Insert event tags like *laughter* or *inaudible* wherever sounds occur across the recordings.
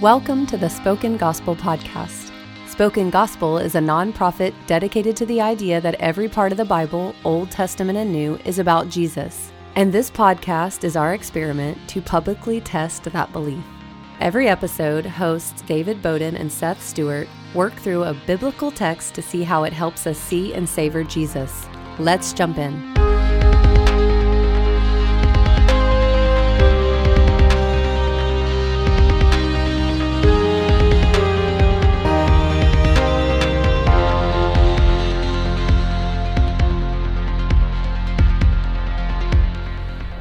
Welcome to the Spoken Gospel Podcast. Spoken Gospel is a nonprofit dedicated to the idea that every part of the Bible, Old Testament and New, is about Jesus. And this podcast is our experiment to publicly test that belief. Every episode, hosts David Bowden and Seth Stewart work through a biblical text to see how it helps us see and savor Jesus. Let's jump in.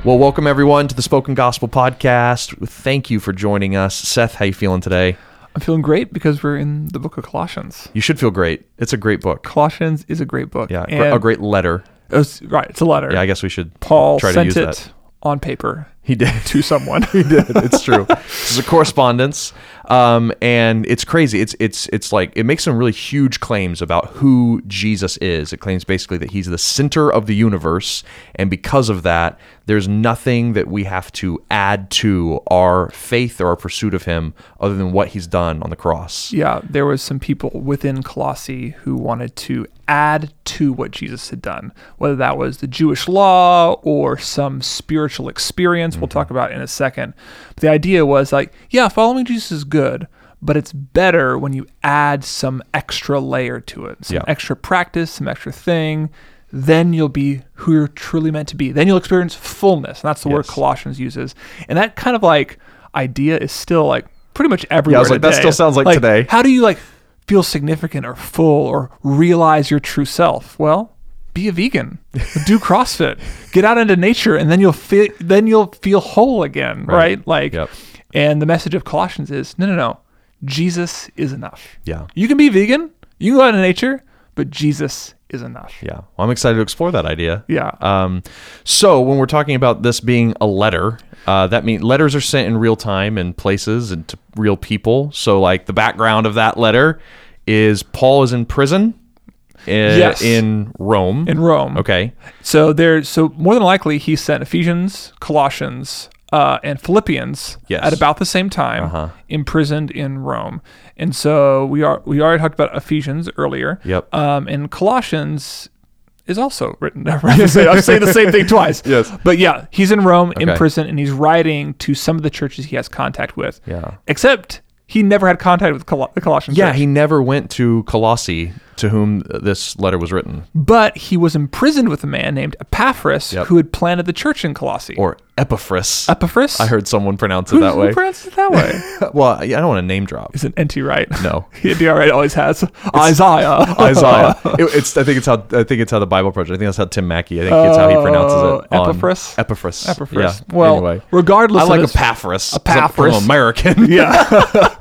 Well, welcome everyone to the Spoken Gospel Podcast. Thank you for joining us. Seth, how you feeling today? I'm feeling great because we're in the book of Colossians. You should feel great. It's a great book. Colossians is a great book. Yeah, and a great letter. it was- right, it's a letter. Yeah, I guess we should Paul try to sent use it that. on paper He did. *laughs* to someone. he did. It's true. *laughs* this is a correspondence, um, and it's crazy. It's it's it's like it makes some really huge claims about who Jesus is. It claims basically that he's the center of the universe, and because of that, there's nothing that we have to add to our faith or our pursuit of him other than what he's done on the cross. yeah, there was some people within Colossae who wanted to add to what Jesus had done, whether that was the Jewish law or some spiritual experience we'll talk about in a second. But the idea was like, yeah, following Jesus is good, but it's better when you add some extra layer to it, some Yeah. extra practice, some extra thing. Then you'll be who you're truly meant to be. Then you'll experience fullness. And that's the word Colossians uses. And that kind of like idea is still like pretty much everywhere. was like, that still sounds like today. How do you like feel significant or full or realize your true self? Well, be a vegan, *laughs* do CrossFit, get out into nature, and then you'll feel then you'll feel whole again, Right. right? Like, Yep. and the message of Colossians is no, no, no, Jesus is enough. Yeah. You can be vegan, you can go out into nature, but Jesus is enough. Yeah. Well, I'm excited to explore that idea. Yeah. Um, so when we're talking about this being a letter, uh, that means letters are sent in real time and places and to real people. So like the background of that letter is Paul is in prison uh, Yes. in Rome. In Rome. okay. So there, so more than likely, he sent Ephesians, Colossians, uh, and Philippians Yes. at about the same time, Uh-huh. imprisoned in Rome. And so we are we already talked about Ephesians earlier. Yep. Um, and Colossians is also written. *laughs* *laughs* I'm saying the same thing twice. Yes. But yeah, he's in Rome in prison, and he's writing to some of the churches he has contact with. Yeah. Except he never had contact with Col- the Colossian Yeah, church. he never went to Colossae, to whom this letter was written, but he was imprisoned with a man named Epaphras, Yep. who had planted the church in Colossae. or Epaphras. Epaphras. I heard someone pronounce it Who, that who way. pronounces it that way? *laughs* well, I I don't want to name drop. Is it NT Wright? No. *laughs* NT Wright always has Isaiah. *laughs* Isaiah. It- it's. I think it's how. I think it's how the Bible Project. I think that's how Tim Mackie. I think it's how he oh, pronounces it. Oh, on- Epaphras? Epaphras. Epaphras. Yeah. Well, anyway, regardless I like Epaphras. Epaphras. I'm American. yeah.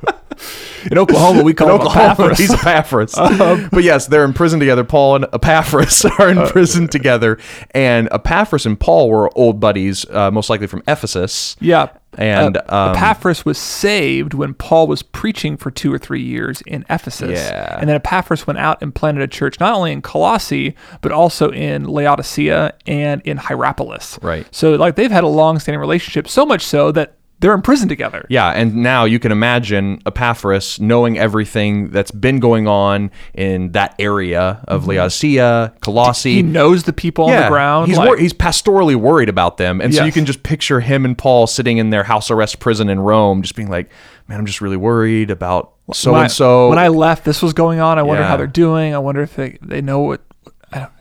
In Oklahoma, we *laughs* call In him Oklahoma, Epaphras. he's Epaphras. *laughs* Um, but yes, they're in prison together. Paul and Epaphras *laughs* are in prison together, and Epaphras and Paul were old buddies, uh, most likely from Ephesus. Yeah. And, uh, um, Epaphras was saved when Paul was preaching for two or three years in Ephesus. Yeah. And then Epaphras went out and planted a church not only in Colossae, but also in Laodicea and in Hierapolis. Right. So, like, they've had a long standing relationship, so much so that they're in prison together. Yeah, and now you can imagine Epaphras knowing everything that's been going on in that area of Laodicea, Colossae. Mm-hmm. He knows the people on the ground. He's like- wor- he's pastorally worried about them, and so you can just picture him and Paul sitting in their house arrest prison in Rome, just being like, "Man, I'm just really worried about so and so." When I left, this was going on. I wonder Yeah. how they're doing. I wonder if they, they know what.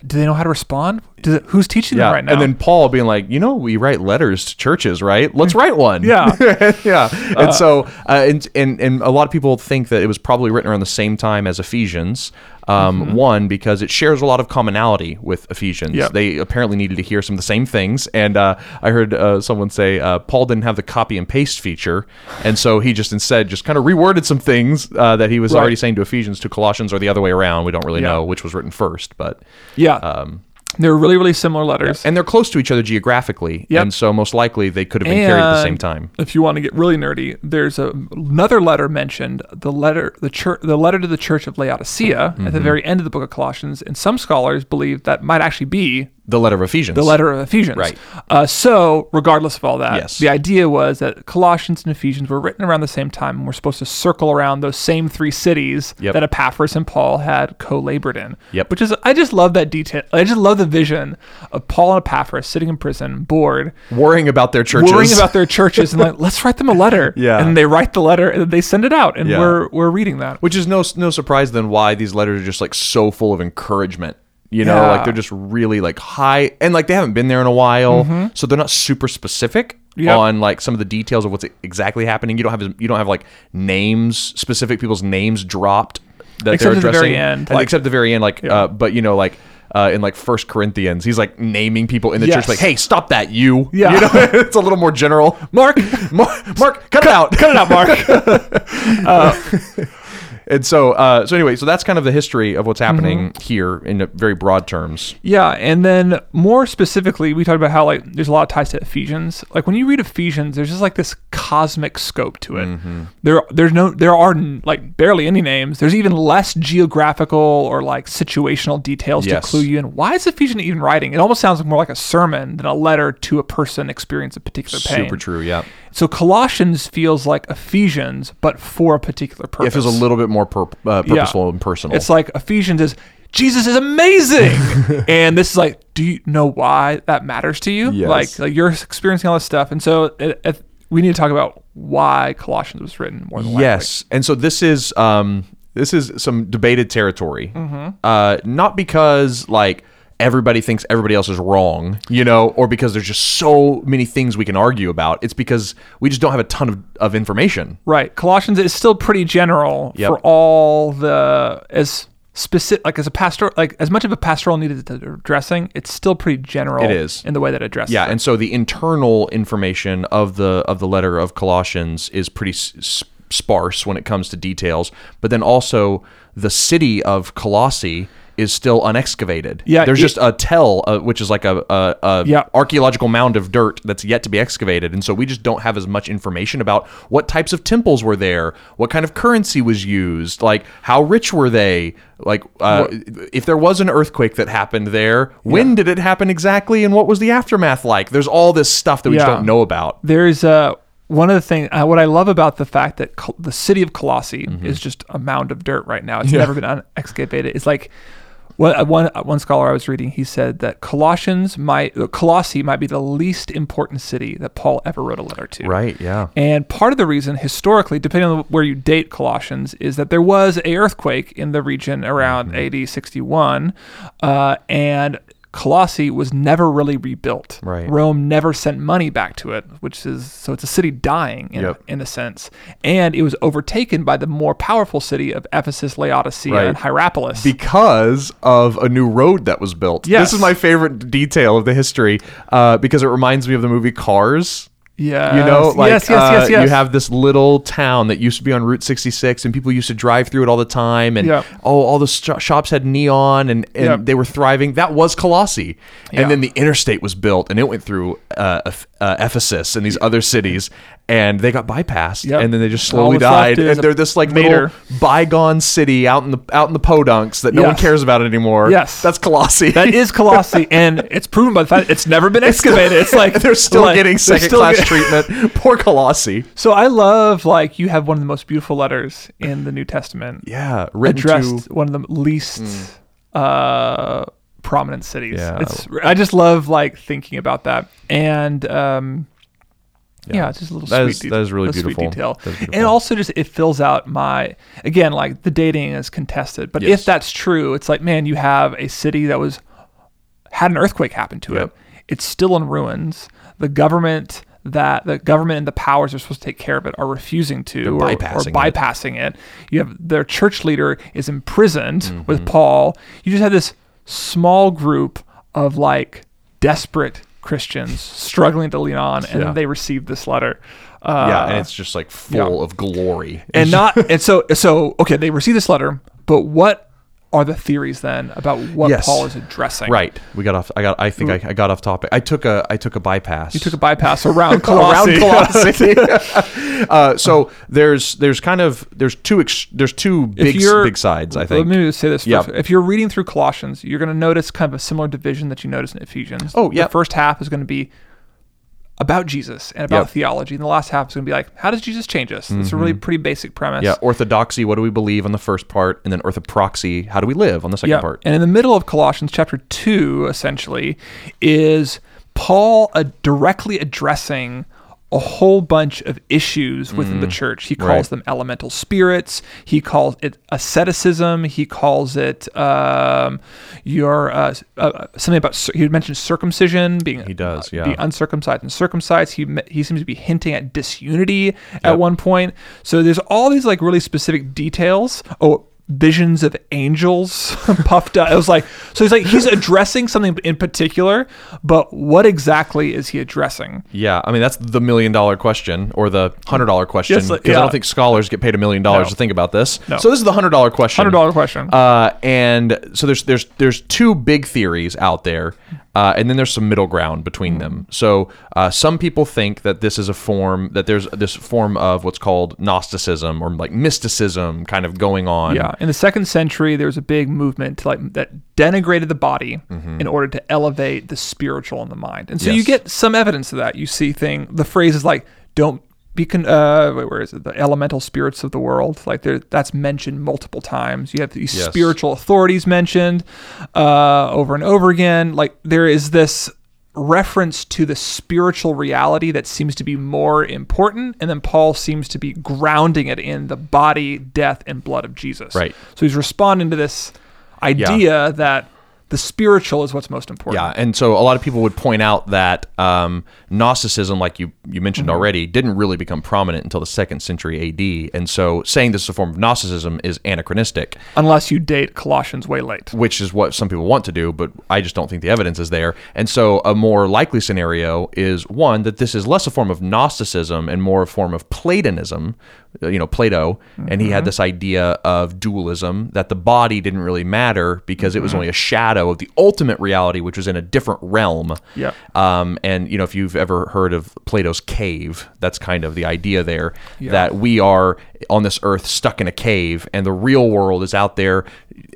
Do they know how to respond? It, who's teaching yeah, them right now? and then Paul being like, "You know, we write letters to churches, right? Let's write one." Yeah. *laughs* yeah. And so, uh, and, and and a lot of people think that it was probably written around the same time as Ephesians. Um, Mm-hmm. One because it shares a lot of commonality with Ephesians. Yep. They apparently needed to hear some of the same things, and uh, I heard uh, someone say uh, Paul didn't have the copy and paste feature, and so he just instead just kind of reworded some things uh, that he was Right. already saying to Ephesians to Colossians or the other way around. We don't really Yeah. know which was written first, but yeah, um, they're really really similar letters. and they're close to each other geographically, Yep. and so most likely they could have been carried at the same time. If you want to get really nerdy, there's a, another letter mentioned, the letter the church the letter to the church of Laodicea at Mm-hmm. the very end of the book of Colossians, and some scholars believe that might actually be the letter of Ephesians. the letter of Ephesians. Right. Uh, so, regardless of all that, Yes. the idea was that Colossians and Ephesians were written around the same time, and we're supposed to circle around those same three cities Yep. that Epaphras and Paul had co-labored in. Yep. Which is, I just love that detail. I just love the vision of Paul and Epaphras sitting in prison, bored, worrying about their churches. worrying about their *laughs* churches, and like, let's write them a letter. Yeah. And they write the letter, and they send it out, and Yeah. we're we're reading that. Which is no no surprise then why these letters are just like so full of encouragement. You know, Yeah. like they're just really like high and like they haven't been there in a while, so they're not super specific Mm-hmm. Yep. on like some of the details of what's exactly happening. You don't have you don't have like names, specific people's names dropped that Except they're addressing. at the very end, like- except the very end, like uh, but you know, like uh, in like First Corinthians, he's like naming people in the church, like, "Hey, stop that, you!" Yeah. you know, *laughs* it's a little more general. Mark, Mark, Mark, cut it out. cut it out, Mark. *laughs* And so, uh, so anyway, so that's kind of the history of what's happening Mm-hmm. here in very broad terms. Yeah, and then more specifically, we talked about how like there's a lot of ties to Ephesians. Like when you read Ephesians, there's just like this cosmic scope to it. There, there's no, there are like barely any names. There's even less geographical or like situational details Yes. to clue you in. Why is Ephesians even writing? It almost sounds more like a sermon than a letter to a person experiencing a particular pain. Super true. Yeah. So Colossians feels like Ephesians, but for a particular purpose. It feels a little bit more pur- uh, purposeful and personal. It's like Ephesians is Jesus is amazing, *laughs* and this is like, do you know why that matters to you? Yes. Like, like you're experiencing all this stuff, and so it, it, we need to talk about why Colossians was written more than likely. yes, and so this is um, this is some debated territory. Mm-hmm. Uh, not because like everybody thinks everybody else is wrong, you know, or because there's just so many things we can argue about. It's because we just don't have a ton of, of information. right. Colossians is still pretty general Yep. for all the as specific, like as a pastor, like as much of a pastoral needed addressing. It's still pretty general. It is. in the way that it addresses. Yeah, it. and so the internal information of the of the letter of Colossians is pretty s- s- sparse when it comes to details, but then also the city of Colossae is still unexcavated. Yeah, there's it- just a tell, uh, which is like a, a, a Yeah. archaeological mound of dirt that's yet to be excavated, and so we just don't have as much information about what types of temples were there, what kind of currency was used, like how rich were they, like uh, if there was an earthquake that happened there, when did it happen exactly, and what was the aftermath like? There's all this stuff that we just don't know about. there's uh, one of the things uh, what I love about the fact that Col- the city of Colossi Mm-hmm. is just a mound of dirt right now. It's never been un- excavated. It's like what uh, one uh, one scholar I was reading. He said that Colossians might uh, Colossae might be the least important city that Paul ever wrote a letter to. Right? Yeah. And part of the reason, historically, depending on where you date Colossians, is that there was a earthquake in the region around Mm-hmm. AD 61, uh, and Colossae was never really rebuilt. Right. Rome never sent money back to it, which is so it's a city dying in, Yep. in a sense, and it was overtaken by the more powerful city of Ephesus, Laodicea, Right. and Hierapolis. because of a new road that was built. Yes. This is my favorite detail of the history uh, because it reminds me of the movie Cars. Yeah, You know, like yes, yes, uh, yes, yes. you have this little town that used to be on Route 66, and people used to drive through it all the time, and Yep. oh, all the sh- shops had neon, and, and Yep. they were thriving. That was Colossae, Yeah. and then the interstate was built, and it went through uh, uh, Ephesus and these other cities, and they got bypassed, Yep. and then they just slowly died, and they're this like Mater. little bygone city out in the out in the podunks that no one cares about anymore. Yes. that's colossi That is colossi *laughs* and it's proven by the fact it's never been excavated. It's like *laughs* they're still like, getting second still class get- treatment. *laughs* Poor colossi So I love like you have one of the most beautiful letters in the New Testament. Yeah, written addressed to one of the least uh, prominent cities. Yeah. It's I just love like thinking about that, and um, yeah, it's just a little That sweet. is- de- that is really beautiful. detail, is and also just it fills out my again like the dating is contested, but Yes. if that's true, it's like man, you have a city that was had an earthquake happen to Yep. it. It's still in ruins. The government that the government and the powers are supposed to take care of it are refusing to or, bypassing or it. it. You have their church leader is imprisoned Mm-hmm. with Paul. You just have this small group of like desperate Christians struggling to lean on, and Yeah. they receive this letter. Uh, yeah, and it's just like full yeah. of glory. and not and so so okay they receive this letter but what are the theories then about what Yes. Paul is addressing? Right. We got off. I got. I think I, I got off topic. I took a. I took a bypass. You took a bypass around Colossae. *laughs* around Colossae. *laughs* *laughs* uh, so there's there's kind of there's two ex, there's two big big sides. I think. Let me say this Yeah. If you're reading through Colossians, you're going to notice kind of a similar division that you notice in Ephesians. Oh, yeah. The first half is going to be about Jesus and about Yep. theology, and the last half is going to be like, how does Jesus change us? It's a really pretty basic premise. Mm-hmm. yeah. Orthodoxy. What do we believe on the first part, and then orthopraxy. How do we live on the second Yeah. part? And in the middle of Colossians chapter 2, essentially, is Paul uh, directly addressing a whole bunch of issues within the church. He calls Mm. right. them elemental spirits. He calls it asceticism. He calls it um, your uh, uh, something about he mentioned circumcision being He does, uh, yeah. be uncircumcised and circumcised. He he seems to be hinting at disunity Yep. at one point. So there's all these like really specific details. Oh. Visions of angels *laughs* puffed up. It was like so. He's like he's addressing something in particular, but what exactly is he addressing? Yeah, I mean that's the million dollar question or the hundred dollar question Yes, because I don't think scholars get paid a million dollars to think about this. No. So this is the hundred dollar question. Hundred dollar question. Uh, and so there's there's there's two big theories out there, uh, and then there's some middle ground between Mm-hmm. them. So uh, some people think that this is a form that there's this form of what's called Gnosticism or like mysticism kind of going on. Yeah, in the second century, there was a big movement like that denigrated the body in order to elevate the spiritual and the mind, and so you get some evidence of that. You see thing the phrases like "don't be con- uh wait, where is it the elemental spirits of the world like there that's mentioned multiple times. You have these Yes. spiritual authorities mentioned uh, over and over again. Like there is this reference to the spiritual reality that seems to be more important and then Paul seems to be grounding it in the body, death and blood of Jesus. Right. So he's responding to this idea that the spiritual is what's most important. Yeah, and so a lot of people would point out that um, Gnosticism, like you you mentioned Mm-hmm. already, didn't really become prominent until the second century A.D. And so saying this is a form of Gnosticism is anachronistic, Unless you date Colossians way late. which is what some people want to do, but I just don't think the evidence is there. And so a more likely scenario is one that this is less a form of Gnosticism and more a form of Platonism, uh, you know, Plato, and Mm-hmm. he had this idea of dualism that the body didn't really matter because it was Mm-hmm. only a shadow of the ultimate reality, which was in a different realm. Yep. Um, and you know, if you've ever heard of Plato's cave, that's kind of the idea there that we are on this earth stuck in a cave, and the real world is out there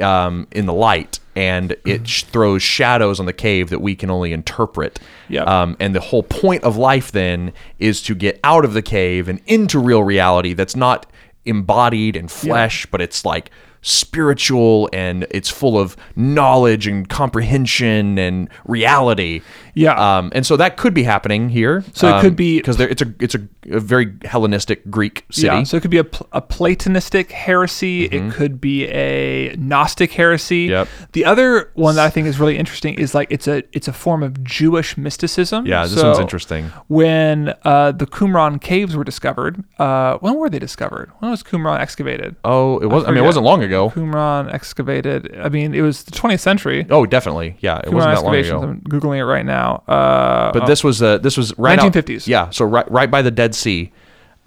um, in the light, and it sh- throws shadows on the cave that we can only interpret. Yep. Um, and the whole point of life then is to get out of the cave and into real reality that's not embodied in flesh, but it's like spiritual and it's full of knowledge and comprehension and reality. Yeah. Um, and so that could be happening here. So it could be- because it's a it's a, a very Hellenistic Greek city. Yeah, so it could be a, a Platonistic heresy. It could be a Gnostic heresy. Mm-hmm. Yep. The other one that I think is really interesting is like it's a it's a form of Jewish mysticism. Yeah, this So one's interesting. When uh, the Qumran caves were discovered, uh, when were they discovered? When was Qumran excavated? Oh, it was. I, mean, it wasn't long ago. Qumran excavated. I mean, it was the 20th century. Oh, definitely. Yeah, it Qumran wasn't that long ago. I'm googling it right now. Uh, But this was uh, this was right out- 1950s. yeah, so right right by the Dead Sea,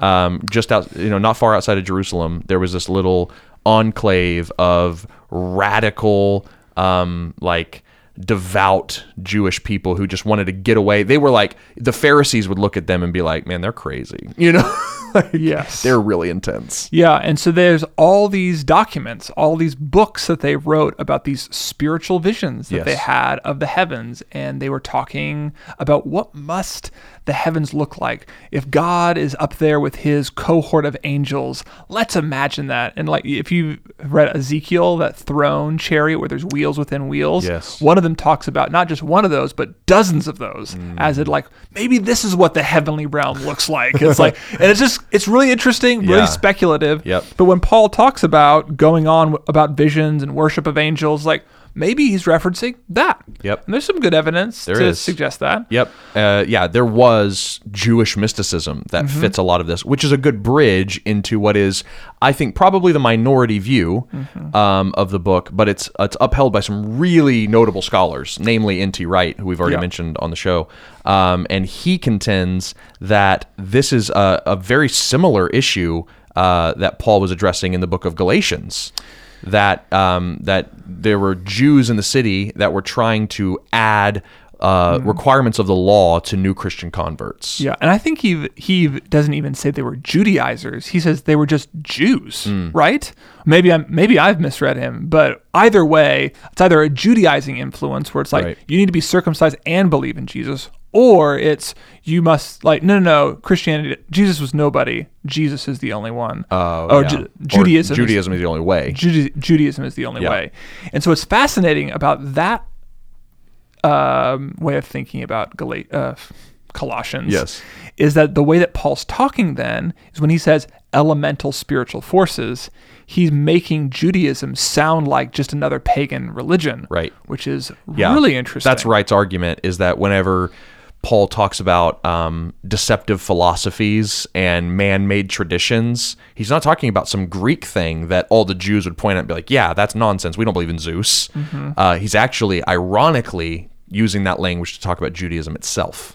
um, just out you know not far outside of Jerusalem, there was this little enclave of radical, um, like devout Jewish people who just wanted to get away. They were like the Pharisees would look at them and be like, "Man, they're crazy," you know. *laughs* *laughs* Like, Yes. they're really intense. Yeah, and so there's all these documents, all these books that they wrote about these spiritual visions that Yes. they had of the heavens, and they were talking about what must the heavens look like if God is up there with his cohort of angels. Let's imagine that. And like if you read Ezekiel, that throne chariot where there's wheels within wheels, Yes. one of them talks about not just one of those, but dozens of those, as Mm. it like maybe this is what the heavenly realm looks like. It's like, and it's just it's really interesting, really Yeah. speculative. Yep. But when Paul talks about going on about visions and worship of angels, like maybe he's referencing that. Yep. And there's some good evidence There to is. suggest that. Yep. Uh, yeah, there was Jewish mysticism that Mm-hmm. fits a lot of this, which is a good bridge into what is, I think, probably the minority view Mm-hmm. um, of the book, but it's it's upheld by some really notable scholars, namely N.T. Wright, who we've already Yeah. mentioned on the show. Um, and he contends that this is a, a very similar issue uh, that Paul was addressing in the book of Galatians. That um, that there were Jews in the city that were trying to add uh, requirements of the law to new Christian converts. Yeah, and I think he he doesn't even say they were Judaizers. He says they were just Jews, Hmm. right? Maybe I'm maybe I've misread him, but either way, it's either a Judaizing influence where it's like Right. you need to be circumcised and believe in Jesus, or it's you must like no no no Christianity Jesus was nobody. Jesus is the only one. Oh, or yeah. Ju- Or Judaism. is- Judaism is the only way. Juda- Judaism is the only Yeah. way. And so what's fascinating about that um, way of thinking about uh, Colossians Yes. is that the way that Paul's talking then is when he says elemental spiritual forces, he's making Judaism sound like just another pagan religion. Right. Which is Yeah. really interesting. That's Wright's argument is that whenever Paul talks about um, deceptive philosophies and man-made traditions, he's not talking about some Greek thing that all the Jews would point at and be like, "Yeah, that's nonsense. We don't believe in Zeus." Mm-hmm. Uh, he's actually, ironically, using that language to talk about Judaism itself.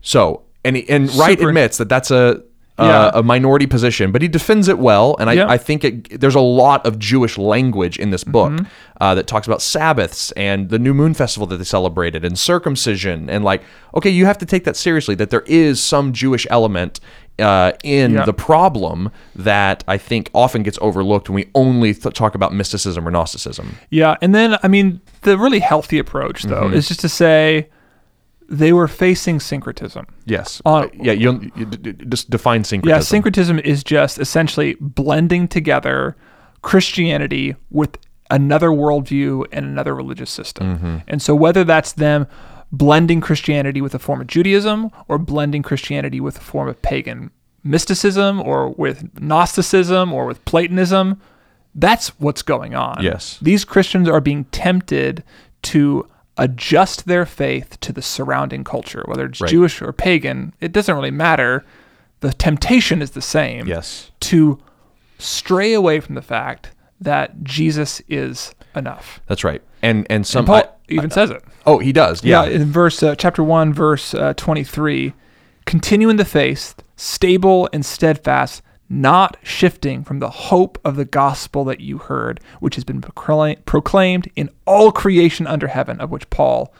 So, and he, and Wright Super- admits that that's a uh, Yeah. a minority position, but he defends it well, and I, Yeah. I think it, there's a lot of Jewish language in this book Mm-hmm. uh, that talks about Sabbaths and the new moon festival that they celebrated and circumcision and like okay, you have to take that seriously that there is some Jewish element uh, in Yeah. the problem that I think often gets overlooked when we only th- talk about mysticism or Gnosticism. Yeah, and then I mean the really healthy approach though Mm-hmm. is just to say they were facing syncretism. Yes, Uh, yeah, you, you d- d- just define syncretism. Yeah, syncretism is just essentially blending together Christianity with another worldview and another religious system. Mm-hmm. And so, whether that's them blending Christianity with a form of Judaism or blending Christianity with a form of pagan mysticism or with Gnosticism or with Platonism, that's what's going on. Yes. These Christians are being tempted to adjust their faith to the surrounding culture, whether it's Right. Jewish or pagan, it doesn't really matter. The temptation is the same Yes. to stray away from the fact that Jesus is enough. That's right. And and some Paul I- even says it. oh he does Yeah, yeah, in verse uh, chapter 1 verse uh, 23, continue in the faith, stable and steadfast, not shifting from the hope of the gospel that you heard, which has been proclaimed in all creation under heaven, of which Paul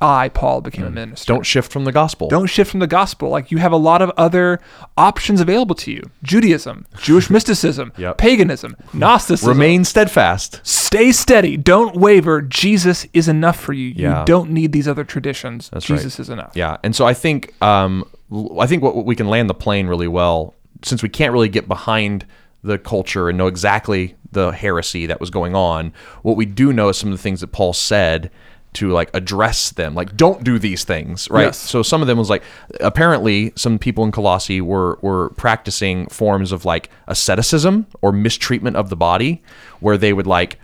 I Paul became a minister. Mm. Don't shift from the gospel. Don't shift from the gospel. Like you have a lot of other options available to you: Judaism, Jewish *laughs* mysticism, Yep. paganism, Gnosticism. remain steadfast. Stay steady. Don't waver. Jesus is enough for you. Yeah. You don't need these other traditions. right. Jesus is enough. Yeah, and so I think um, I think what we can land the plane really well since we can't really get behind the culture and know exactly the heresy that was going on. What we do know is some of the things that Paul said to like address them, like don't do these things, right? Yes. So some of them was like apparently some people in Colossae were were practicing forms of like asceticism or mistreatment of the body, where they would like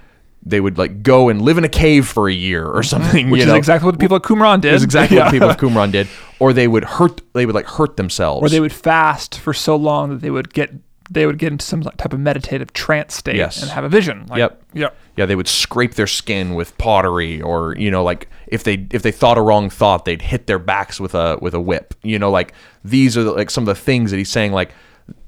they would like go and live in a cave for a year or something, Mm-hmm. Which you is know? exactly what the people at Qumran did. Is exactly what Yeah. the people of Qumran did, or they would hurt. They would like hurt themselves. Or they would fast for so long that they would get they would get into some type of meditative trance state Yes. and have a vision. Like, Yep. Yep. yeah, they would scrape their skin with pottery, or you know, like if they if they thought a wrong thought, they'd hit their backs with a with a whip. You know, like these are the, like some of the things that he's saying, like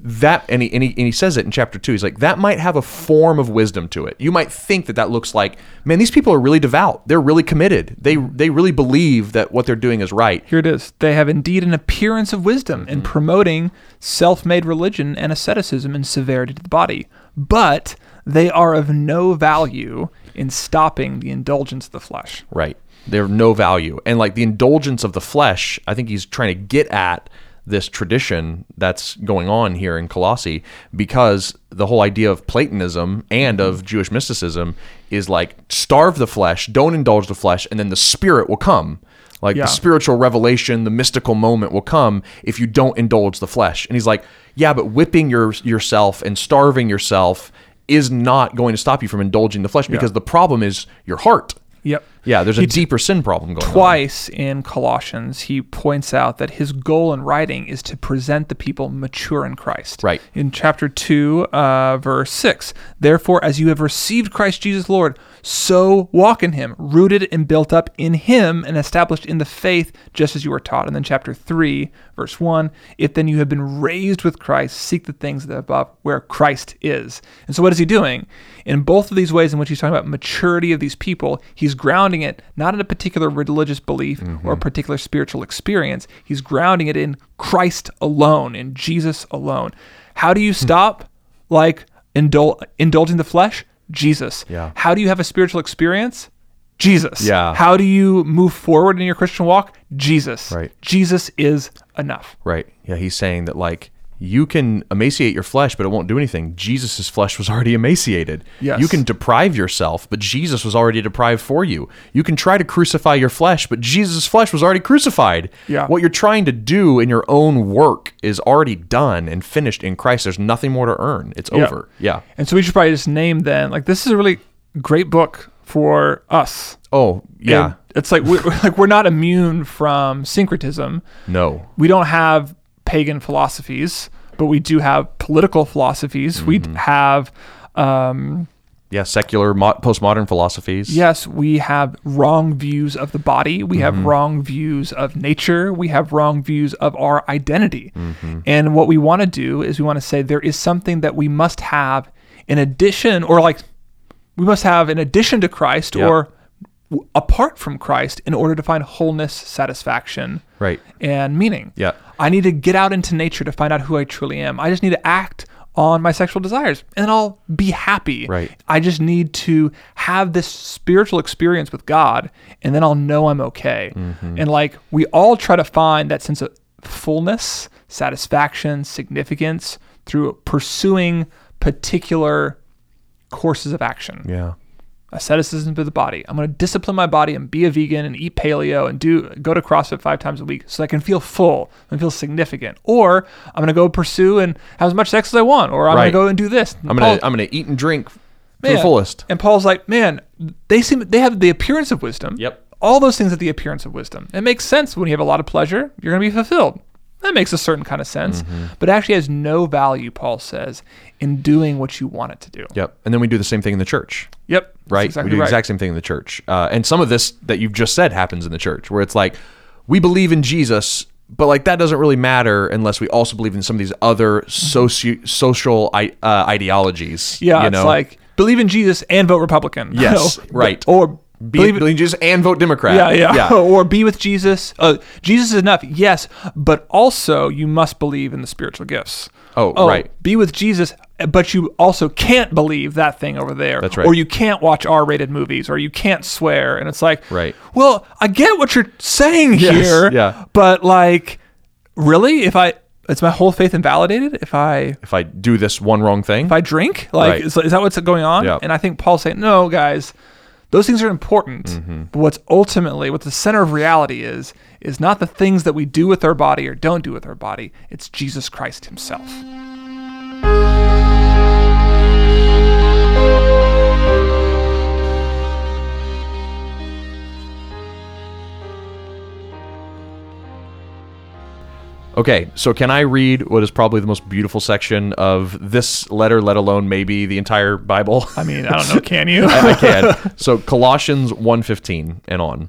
that. And he, and he and he says it in chapter two. He's like that might have a form of wisdom to it. You might think that that looks like, man, these people are really devout. They're really committed. They they really believe that what they're doing is right. Here it is. They have indeed an appearance of wisdom Mm-hmm. in promoting self made religion and asceticism and severity to the body, but they are of no value in stopping the indulgence of the flesh. Right. They're of no value. And like the indulgence of the flesh, I think he's trying to get at this tradition that's going on here in Colossae because the whole idea of Platonism and of mm-hmm. Jewish mysticism is like starve the flesh, don't indulge the flesh, and then the spirit will come. Like Yeah. the spiritual revelation, the mystical moment will come if you don't indulge the flesh. And he's like, yeah, but whipping your yourself and starving yourself is not going to stop you from indulging the flesh because the problem is your heart. Yep. Yeah, there's a He- deeper sin problem going on. Twice in Colossians, he points out that his goal in writing is to present the people mature in Christ. Right. In chapter 2, uh, verse 6, therefore, as you have received Christ Jesus Lord, so walk in him, rooted and built up in him and established in the faith, just as you were taught. And then chapter 3, verse 1, if then you have been raised with Christ, seek the things that are above where Christ is. And so, what is he doing? In both of these ways in which he's talking about maturity of these people, he's grounding it not in a particular religious belief or a particular spiritual experience. He's grounding it in Christ alone, in Jesus alone. How do you hmm. stop like indul- indulging the flesh? Jesus. Yeah. How do you have a spiritual experience? Jesus. Yeah. How do you move forward in your Christian walk? Jesus. Right. Jesus is enough. Right. Yeah, he's saying that like you can emaciate your flesh, but it won't do anything. Jesus' flesh was already emaciated. Yes. You can deprive yourself, but Jesus was already deprived for you. You can try to crucify your flesh, but Jesus' flesh was already crucified. Yeah. What you're trying to do in your own work is already done and finished in Christ. There's nothing more to earn. It's Yeah. over. Yeah. And so we should probably just name then like this is a really great book for us. Oh, yeah. And it's like we're, *laughs* like we're not immune from syncretism. no. We don't have pagan philosophies, but we do have political philosophies. We Mm-hmm. have um, Yeah, secular mo- postmodern philosophies. yes, we have wrong views of the body. We Mm-hmm. have wrong views of nature. We have wrong views of our identity. Mm-hmm. And what we want to do is we want to say there is something that we must have in addition, or like we must have in addition to Christ Yeah. or apart from Christ in order to find wholeness, satisfaction, Right. and meaning. Yeah. I need to get out into nature to find out who I truly am. I just need to act on my sexual desires and then I'll be happy. Right. I just need to have this spiritual experience with God and then I'll know I'm okay. Mm-hmm. And like we all try to find that sense of fullness, satisfaction, significance through pursuing particular courses of action Yeah. Asceticism to the body. I'm going to discipline my body and be a vegan and eat paleo and do go to CrossFit five times a week so I can feel full and feel significant. Or I'm going to go pursue and have as much sex as I want. Or I'm Right. going to go and do this. I'm gonna I'm gonna eat and drink to the fullest. And Paul's like, man, they seem they have the appearance of wisdom. Yep. All those things have the appearance of wisdom. It makes sense when you have a lot of pleasure, you're going to be fulfilled. That makes a certain kind of sense, Mm-hmm. but it actually has no value, Paul says, in doing what you want it to do. Yep. And then we do the same thing in the church. Yep. right? exactly we do the right. exact same thing in the church. Uh, and some of this that you've just said happens in the church, where it's like we believe in Jesus, but like that doesn't really matter unless we also believe in some of these other soci- social I- uh, ideologies. Yeah, you it's know? like believe in Jesus and vote Republican. *laughs* Yes, right. Or be, believe, believe in Jesus and vote Democrat. yeah, yeah, yeah. *laughs* or be with Jesus. Uh, Jesus is enough, yes, but also you must believe in the spiritual gifts. Oh, right. Be with Jesus, but you also can't believe that thing over there. That's right. Or you can't watch R-rated movies, or you can't swear, and it's like, Right. Well, I get what you're saying Yes, here, yeah. but like, really, if I, it's my whole faith invalidated if I If I do this one wrong thing, if I drink? Like, Right. is, is that what's going on? Yeah. And I think Paul's saying, no, guys, those things are important. Mm-hmm. But what's ultimately, what the center of reality is, is not the things that we do with our body or don't do with our body. It's Jesus Christ Himself. Okay, so can I read what is probably the most beautiful section of this letter, let alone maybe the entire Bible? I mean, I don't know, can you? *laughs* I *laughs* can. So Colossians 1:15 and on.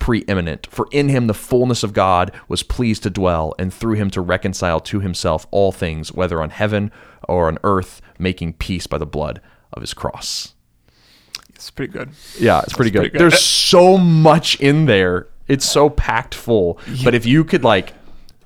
preeminent. For in him the fullness of God was pleased to dwell, and through him to reconcile to himself all things, whether on heaven or on earth, making peace by the blood of his cross. it's pretty good. Yeah, it's pretty good. pretty good. There's so much in there. It's so packed full. But if you could like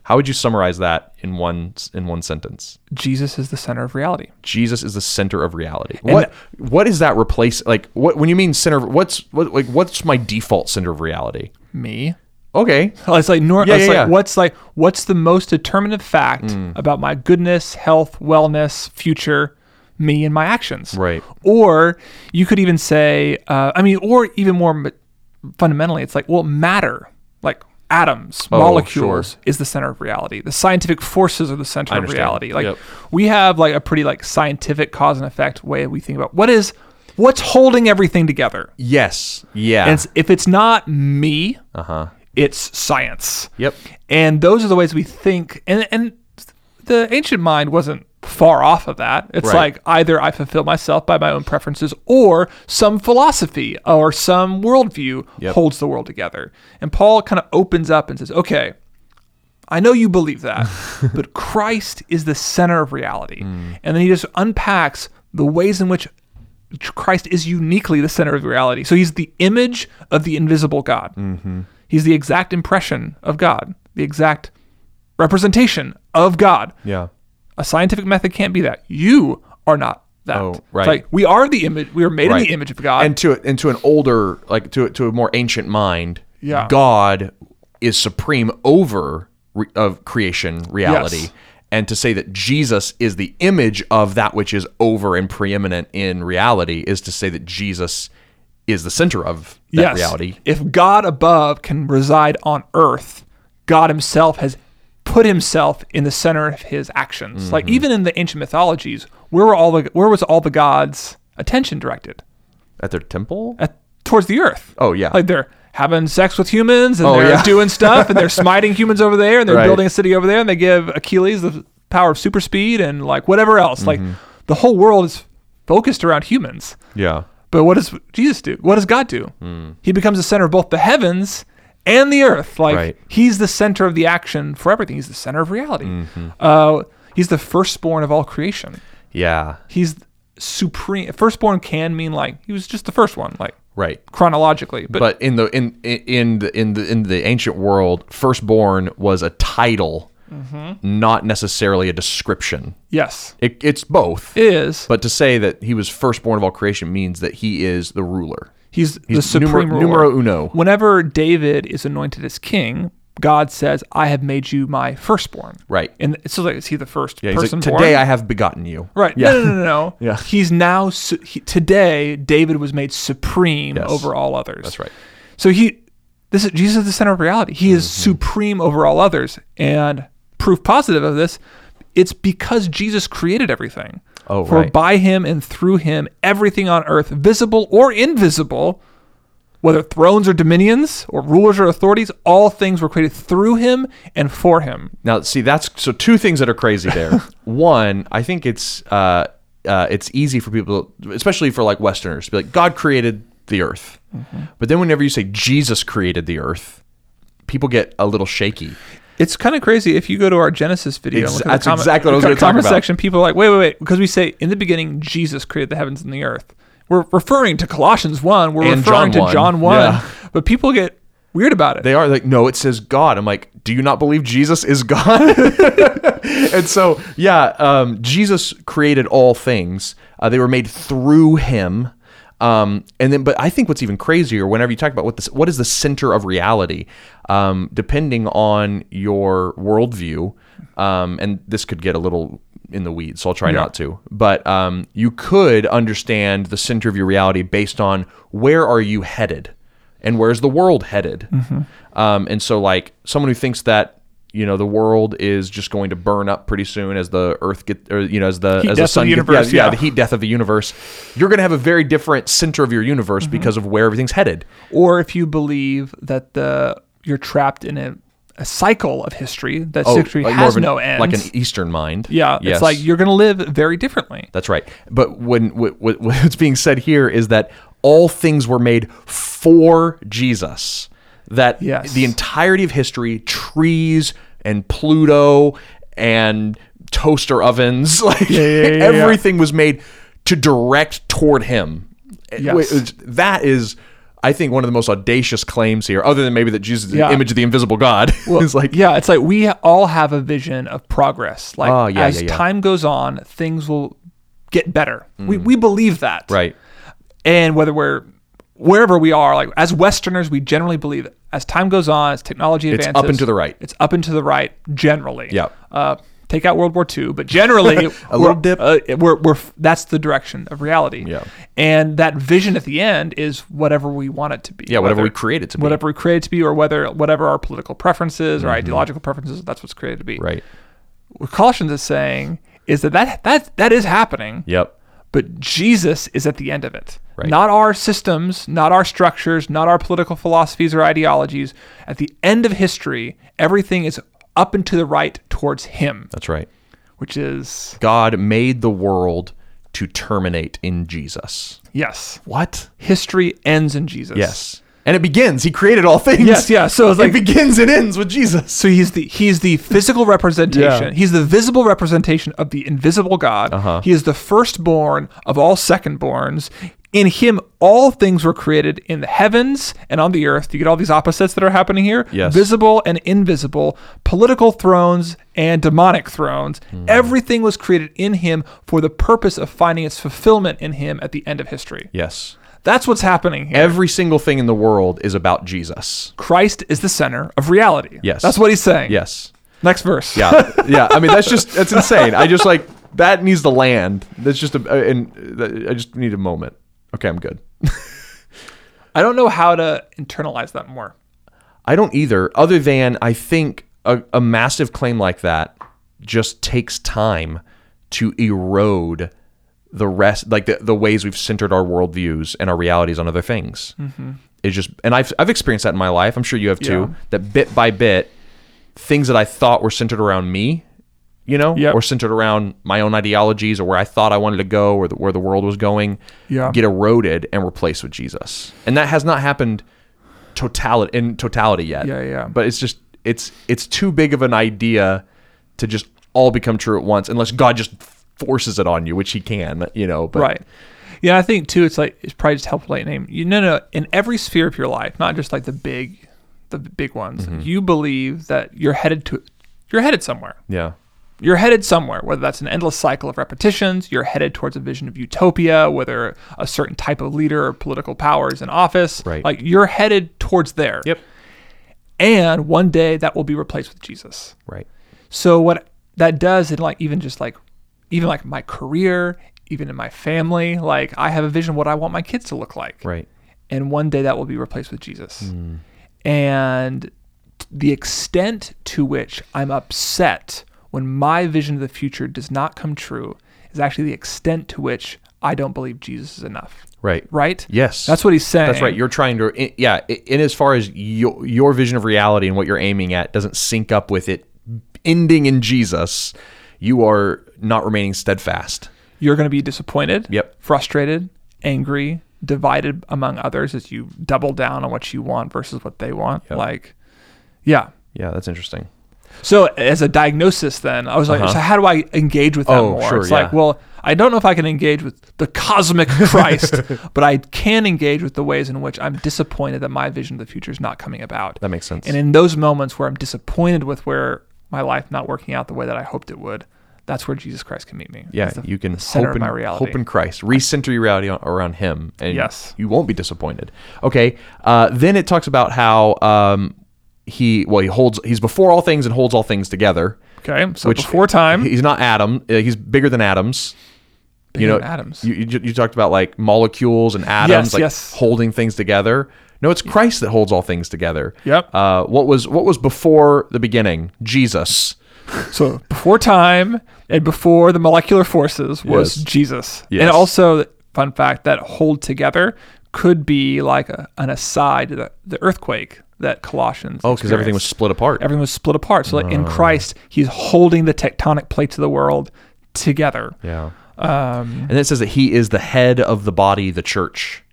how would you summarize that in one in one sentence? Jesus is the center of reality. Jesus is the center of reality. What what is that replace like what when you mean center of- what's what like what's my default center of reality? Me. Okay. *laughs* It's like nor- Yeah, it's yeah, like yeah. what's like what's the most determinative fact Mm. about my goodness, health, wellness, future, me and my actions. Right. Or you could even say, uh, I mean, or even more m- fundamentally, it's like, well, matter, like atoms, Oh, molecules, sure. is the center of reality. The scientific forces are the center of reality. Like Yep. we have like a pretty like scientific cause and effect way we think about what is what's holding everything together. Yes. Yeah. And it's, if it's not me, Uh huh. it's science. Yep. And those are the ways we think. And and the ancient mind wasn't far off of that. It's Right. like either I fulfill myself by my own preferences or some philosophy or some worldview Yep. holds the world together. And Paul kind of opens up and says, okay, I know you believe that, *laughs* but Christ is the center of reality. Mm. And then he just unpacks the ways in which Christ is uniquely the center of reality. So he's the image of the invisible God. Mm-hmm. He's the exact impression of God, the exact representation of God. Yeah. A scientific method can't be that. You are not that. Oh, It's right. like we are the image. We are made in the image of God. and to and to an older like to to a more ancient mind Yeah. god is supreme over re, of creation reality Yes. and to say that jesus is the image of that which is over and preeminent in reality is to say that jesus is the center of that yes. reality If God above can reside on earth, God himself has put himself in the center of his actions. Like Mm-hmm. even in the ancient mythologies, where were all the where was all the gods' attention directed? at their temple At towards the earth. Oh, yeah. Like they're having sex with humans and Oh, they're yeah. doing *laughs* stuff and they're smiting humans over there and they're Right. building a city over there and they give Achilles the power of super speed and like whatever else. Like Mm-hmm. the whole world is focused around humans. yeah But what does Jesus do? What does God do? He becomes the center of both the heavens and the earth. Like Right. he's the center of the action for everything. He's the center of reality. Mm-hmm. Uh, he's the firstborn of all creation. yeah He's supreme. Firstborn can mean like he was just the first one, like right chronologically. But, but in the in in the in the in the ancient world firstborn was a title Mm-hmm. not necessarily a description yes, it, it's both it is. But to say that he was firstborn of all creation means that he is the ruler. He's, the supreme numero, ruler. numero uno. Whenever David is anointed as king, God says, "I have made you my firstborn." Right. And so, like, is he the first Yeah, he's person like, born? today I have begotten you. Right. Yeah. No, no, no, no. *laughs* Yeah. He's now su- he, today. David was made supreme Yes. over all others. That's right. So he, this is Jesus is the center of reality. He is Mm-hmm. supreme over all others, and proof positive of this, it's because Jesus created everything. Oh, For right. by him and through him, everything on earth, visible or invisible, whether thrones or dominions or rulers or authorities, all things were created through him and for him. Now, see, that's so two things that are crazy there. *laughs* One, I think it's uh, uh, it's easy for people, especially for like Westerners, to be like, God created the earth. Mm-hmm. But then whenever you say Jesus created the earth, people get a little shaky. It's kind of crazy if you go to our Genesis video. Ex- look at the that's comment- exactly what I was gonna talk about. section. People are like, wait, wait, wait, because we say in the beginning Jesus created the heavens and the earth. We're referring to Colossians one. We're And referring John to 1. John one. Yeah. But people get weird about it. They are like, no, it says God. I'm like, do you not believe Jesus is God? *laughs* and so, yeah, um, Jesus created all things. Uh, they were made through Him. Um, and then, but I think what's even crazier, whenever you talk about what this, what is the center of reality, um, depending on your worldview, um, and this could get a little in the weeds, so I'll try Yeah. not to. But um, you could understand the center of your reality based on where are you headed and where's the world headed. Um, and so, like someone who thinks that you know the world is just going to burn up pretty soon as the Earth get, or you know, as the Heat as death the of sun, the get- universe, yeah, yeah. the heat death of the universe. You're going to have a very different center of your universe mm-hmm. because of where everything's headed. or if you believe that the you're trapped in a, a cycle of history that Oh, history uh, like has an- no end. like an Eastern mind. yeah, Yes. it's like you're going to live very differently. That's right. But when what, *laughs* what's being said here is that all things were made for Jesus. That Yes. the entirety of history, trees and Pluto and toaster ovens, *laughs* like yeah, yeah, yeah. everything was made to direct toward him. Yes. That is, I think, one of the most audacious claims here, other than maybe that Jesus is the image of the invisible God. *laughs* it's like, yeah, it's like we all have a vision of progress. Like Oh, as time goes on, things will get better. We mm. we believe that. right. And whether we're wherever we are, like as Westerners, we generally believe that as time goes on, as technology advances, It's up and to the right. It's up and to the right generally. Yep. Uh, take out World War II, but generally *laughs* A little we're- dip. Uh, we're, we're that's the direction of reality. Yeah. And that vision at the end is whatever we want it to be. Yeah, whatever Whether- we create it to be. Whatever we create it to be, or whether whatever our political preferences or ideological preferences, that's what's created to be. Mm-hmm. Right. What Colossians is saying is that that that, that is happening Yep. but Jesus is at the end of it. Right. Not our systems, not our structures, not our political philosophies or ideologies. At the end of history, everything is up and to the right towards Him, That's right. which is, God made the world to terminate in Jesus. yes, What? history ends in Jesus. Yes. And it begins. He created all things. Yes, yeah. So it's like, it begins and ends with Jesus. so he's the he's the physical representation. Yeah. He's the visible representation of the invisible God. Uh-huh. He is the firstborn of all secondborns. In him, all things were created in the heavens and on the earth. You get all these opposites that are happening here Yes. visible and invisible, political thrones and demonic thrones. Hmm. Everything was created in him for the purpose of finding its fulfillment in him at the end of history. Yes. That's what's happening here. Every single thing in the world is about Jesus. Christ is the center of reality. Yes. That's what he's saying. Yes. Next verse. Yeah. yeah. I mean, that's just, that's insane. I just like, that needs to land. That's just a, and I just need a moment. Okay, I'm good. *laughs* I don't know how to internalize that more. I don't either, other than I think a, a massive claim like that just takes time to erode the rest, like the, the ways we've centered our worldviews and our realities on other things. Mm-hmm. It's just, and I've, I've experienced that in my life. I'm sure you have too. Yeah. That bit by bit, things that I thought were centered around me, you know, Yep. or centered around my own ideologies or where I thought I wanted to go or the, where the world was going, Yeah. get eroded and replaced with Jesus. And that has not happened totality in totality yet. Yeah, yeah. But it's just it's it's too big of an idea to just all become true at once unless God just forces it on you, which he can, you know, but right. Yeah, I think too. It's like it's probably just helpful to name. You no, no. In every sphere of your life, not just like the big, the big ones. Mm-hmm. You believe that you're headed to, you're headed somewhere. yeah. You're headed somewhere. Whether that's an endless cycle of repetitions, you're headed towards a vision of utopia. Whether a certain type of leader or political power is in office, Right. Like you're headed towards there. Yep. And one day that will be replaced with Jesus. Right. So what that does in like even just like even like my career, even in my family, like I have a vision of what I want my kids to look like. Right. And one day that will be replaced with Jesus. Hmm. And the extent to which I'm upset when my vision of the future does not come true is actually the extent to which I don't believe Jesus is enough. Right. Right? Yes. That's what he's saying. That's right. You're trying to, yeah. In as far as your your vision of reality and what you're aiming at doesn't sync up with it ending in Jesus, you are not remaining steadfast. you're going to be disappointed, Yep. frustrated, angry, divided among others as you double down on what you want versus what they want. Yep. Like, yeah. Yeah, that's interesting. So as a diagnosis, then I was like, Uh-huh. so how do I engage with that Oh, more? sure, it's like, well, I don't know if I can engage with the cosmic *laughs* Christ, but I can engage with the ways in which I'm disappointed that my vision of the future is not coming about. That makes sense. And in those moments where I'm disappointed with where my life not working out the way that I hoped it would, that's where Jesus Christ can meet me. Yeah, the- you can center hope in, my reality. hope in Christ, recenter your reality on, around Him, and Yes. you won't be disappointed. Okay, uh, then it talks about how um, he well he holds he's before all things and holds all things together. Okay, so Which- before time, He's not Adam. uh, he's bigger than atoms. you know, than atoms. You, you, you talked about like molecules and atoms, Yes, like yes. holding things together. No, it's Christ that holds all things together. Yep. Uh, what was what was before the beginning? Jesus. so before time and before the molecular forces was Yes. Jesus. Yes. And also, fun fact, that hold together could be like a, an aside to the, the earthquake that Colossians. Oh, because everything was split apart. everything was split apart. So like in Christ, He's holding the tectonic plates of the world together. yeah. Um, And then it says that he is the head of the body, the church.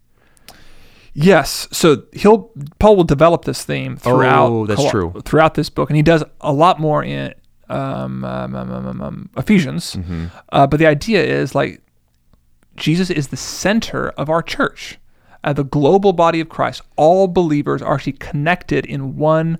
Yes. So he'll Paul will develop this theme throughout. Oh, that's true. Throughout this book, and he does a lot more in um, um, um, um, um, um, Ephesians. Mm-hmm. Uh, but the idea is like Jesus is the center of our church, uh, the global body of Christ. All believers are actually connected in one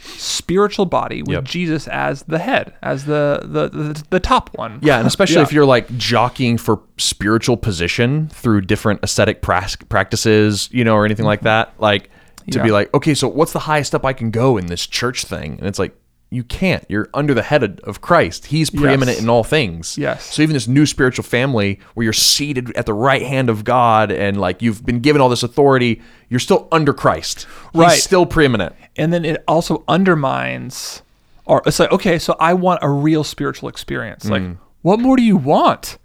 spiritual body with Yep. Jesus as the head, as the the the, the top one. Yeah, and especially Yeah. if you're like jockeying for spiritual position through different ascetic practices, you know, or anything like that, like to Yeah. be like, okay, so what's the highest up I can go in this church thing? And it's like, you can't. You're under the head of- Christ. He's preeminent Yes. in all things. Yes. So even this new spiritual family where you're seated at the right hand of God and like you've been given all this authority, you're still under Christ. He's Right. still preeminent. and then it also undermines or it's like okay so i want a real spiritual experience like Mm. what more do you want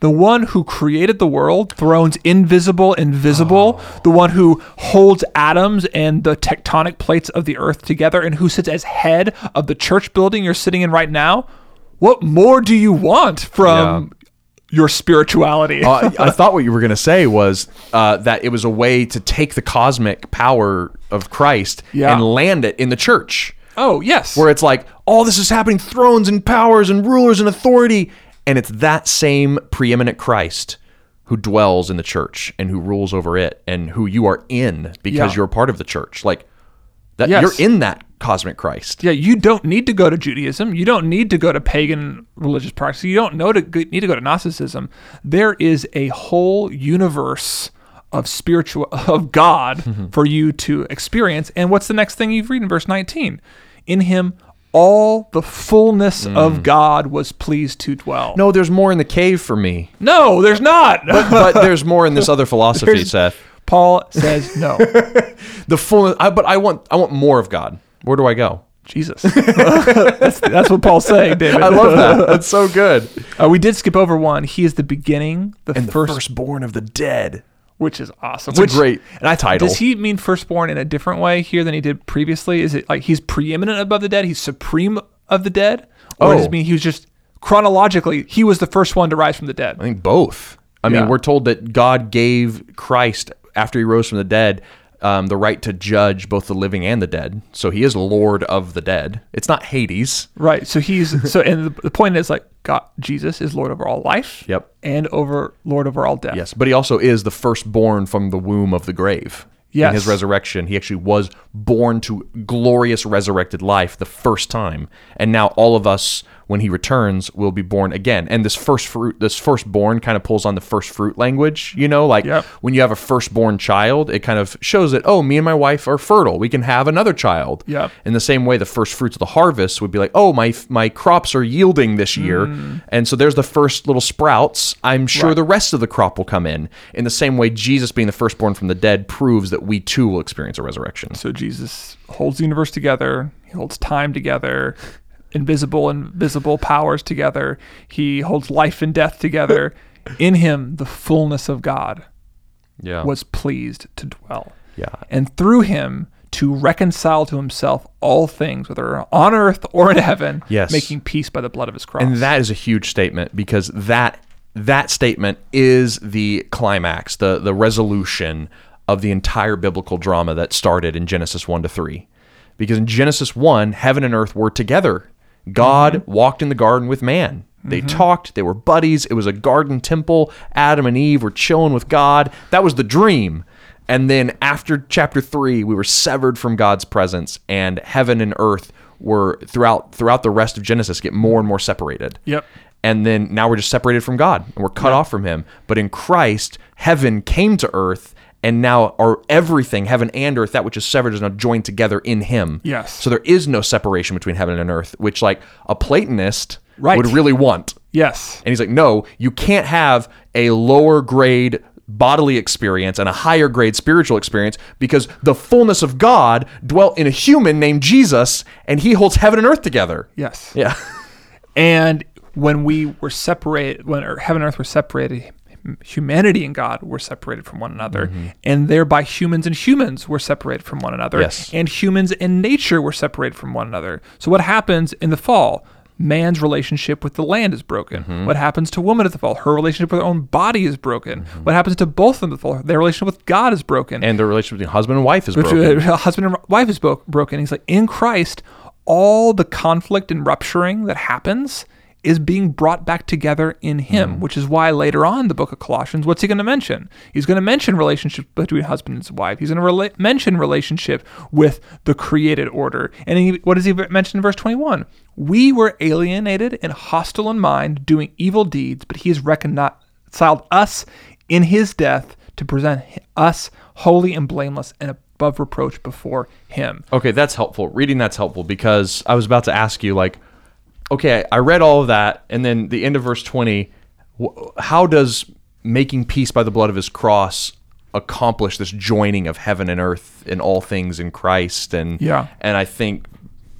the one who created the world thrones invisible invisible Oh. the one who holds atoms and the tectonic plates of the earth together and who sits as head of the church building you're sitting in right now what more do you want from your spirituality Uh, I *laughs* thought what you were going to say was uh, that it was a way to take the cosmic power of Christ Yeah. and land it in the church, oh yes where it's like all this is happening thrones and powers and rulers and authority. And it's that same preeminent Christ who dwells in the church and who rules over it and who you are in because Yeah. you're part of the church. Like that, Yes. you're in that cosmic Christ. Yeah, you don't need to go to Judaism. You don't need to go to pagan religious practice. You don't know to need to go to Gnosticism. There is a whole universe of spiritual *laughs* of God mm-hmm. for you to experience. And what's the next thing you've read in verse 19? In him all the fullness of God was pleased to dwell. No, there's more in the cave for me, No, there's not. but *laughs* there's more in this other philosophy, There's- Seth. Paul says no. *laughs* The fullness, I, but I want, I want more of God. Where do I go? Jesus. *laughs* that's, that's what Paul's saying, David. I love that. That's so good. Uh, we did skip over one. He is the beginning, the And the firstborn of the dead. Which is awesome. It's which, a great and I title. Does he mean firstborn in a different way here than he did previously? Is it like he's preeminent above the dead? He's supreme of the dead? Or does Oh. it mean he was just chronologically, he was the first one to rise from the dead? I think both. I Yeah. mean, we're told that God gave Christ after he rose from the dead um, the right to judge both the living and the dead. So he is Lord of the dead. It's not Hades. Right. So he's, so, and the, the point is like, God, Jesus is Lord over all life. Yep. And over, Lord over all death. Yes, but he also is the firstborn from the womb of the grave. Yes. In his resurrection, he actually was born to glorious resurrected life the first time. And now all of us, when he returns, will be born again. And this first fruit, this firstborn kind of pulls on the first fruit language, you know, like Yep. when you have a firstborn child, it kind of shows that, oh, me and my wife are fertile. We can have another child. Yep. In the same way, the first fruits of the harvest would be like, oh, my my crops are yielding this year, and so there's the first little sprouts. I'm sure Mm. Right. the rest of the crop will come in. In the same way, Jesus being the firstborn from the dead proves that we too will experience a resurrection. So Jesus holds the universe together. He holds time together, invisible and visible powers together. He holds life and death together. *laughs* In him, the fullness of God Yeah. was pleased to dwell. yeah. And through him, to reconcile to himself all things, whether on earth or in heaven, *laughs* Yes. making peace by the blood of his cross. And that is a huge statement because that that statement is the climax, the the resolution of the entire biblical drama that started in Genesis 1 to 3. Because in Genesis 1, heaven and earth were together. God mm-hmm. walked in the garden with man. They mm-hmm. talked, they were buddies. It was a garden temple. Adam and Eve were chilling with God. That was the dream. And then after chapter 3, we were severed from God's presence and heaven and earth were throughout throughout the rest of Genesis get more and more separated Yep. and then now we're just separated from God and we're cut off from Him. But in Christ, heaven came to earth, and now are everything, heaven and earth, that which is severed is now joined together in Him. Yes. So there is no separation between heaven and earth, which like a Platonist Right. would really want. yes. And he's like, no, you can't have a lower grade bodily experience and a higher grade spiritual experience because the fullness of God dwelt in a human named Jesus, and He holds heaven and earth together. Yes. Yeah. And when we were separated, when heaven and earth were separated, humanity and God were separated from one another, Mm-hmm. and thereby humans and humans were separated from one another, Yes. and humans and nature were separated from one another. So what happens in the fall? Man's relationship with the land is broken. Mm-hmm. What happens to woman at the fall? Her relationship with her own body is broken. What happens to both of them at the fall? Their relationship with God is broken. Mm-hmm. And the relationship between husband and wife is broken. *laughs* husband and wife is bro- broken. He's like, in Christ, all the conflict and rupturing that happens is being brought back together in him, Mm. which is why later on in the book of Colossians, what's he going to mention? He's going to mention relationship between husband and wife. He's going to rela- mention relationship with the created order. And he, what does he mention in verse 21? We were alienated and hostile in mind, doing evil deeds, but he has reconciled us in his death to present us holy and blameless and above reproach before him. Okay, that's helpful. Reading that's helpful because I was about to ask you, like, okay, I read all of that, and then the end of verse 20, how does making peace by the blood of his cross accomplish this joining of heaven and earth in all things in Christ? And Yeah. and I think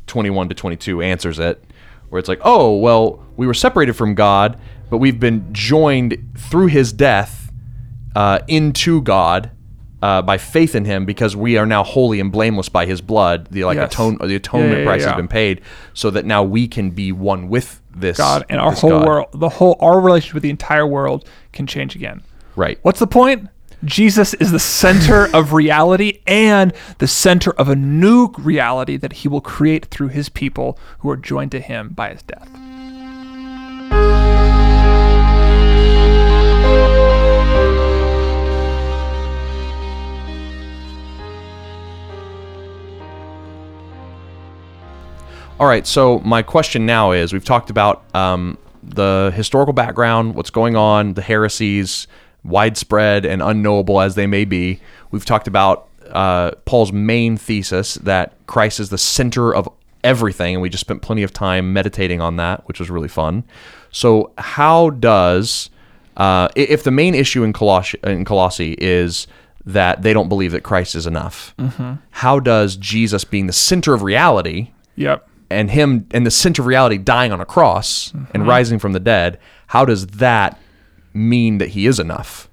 21 to 22 answers it, where it's like, oh, well, we were separated from God, but we've been joined through his death uh, into God uh, by faith in Him, because we are now holy and blameless by His blood. The like Yes. atone, the atonement Yeah, yeah, price yeah. has been paid, so that now we can be one with this God and our whole God. world, the whole our relationship with the entire world can change again. Right. What's the point? Jesus is the center of reality and the center of a new reality that he will create through his people who are joined to him by his death. All right. So my question now is: We've talked about um, the historical background, what's going on, the heresies, widespread and unknowable as they may be. We've talked about uh, Paul's main thesis that Christ is the center of everything, and we just spent plenty of time meditating on that, which was really fun. So, how does uh, if the main issue in Colossi, in Colossae is that they don't believe that Christ is enough, how does Jesus being the center of reality Yep. And him and the center of reality dying on a cross and mm-hmm. rising from the dead, how does that mean that he is enough?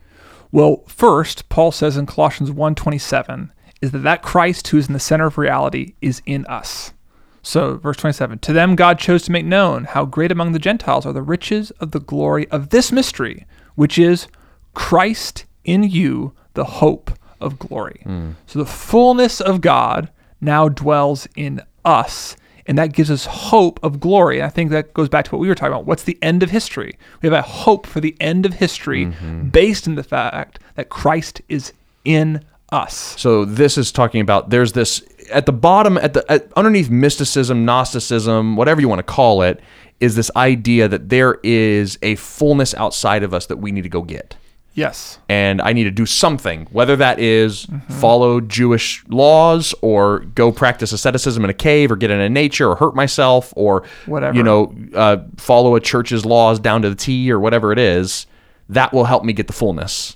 Well, first, Paul says in Colossians 1:27 is that that Christ who is in the center of reality is in us. So, verse 27, to them God chose to make known how great among the Gentiles are the riches of the glory of this mystery, which is Christ in you, the hope of glory. Mm. So the fullness of God now dwells in us, and that gives us hope of glory. I think that goes back to what we were talking about. What's the end of history? We have a hope for the end of history mm-hmm. based in the fact that Christ is in us. So this is talking about there's this at the bottom at the at, underneath mysticism, gnosticism, whatever you want to call it, is this idea that there is a fullness outside of us that we need to go get. Yes. and I need to do something, whether that is Mm-hmm. follow Jewish laws or go practice asceticism in a cave or get into nature or hurt myself or Whatever. you know uh, follow a church's laws down to the T or whatever it is. That will help me get the fullness.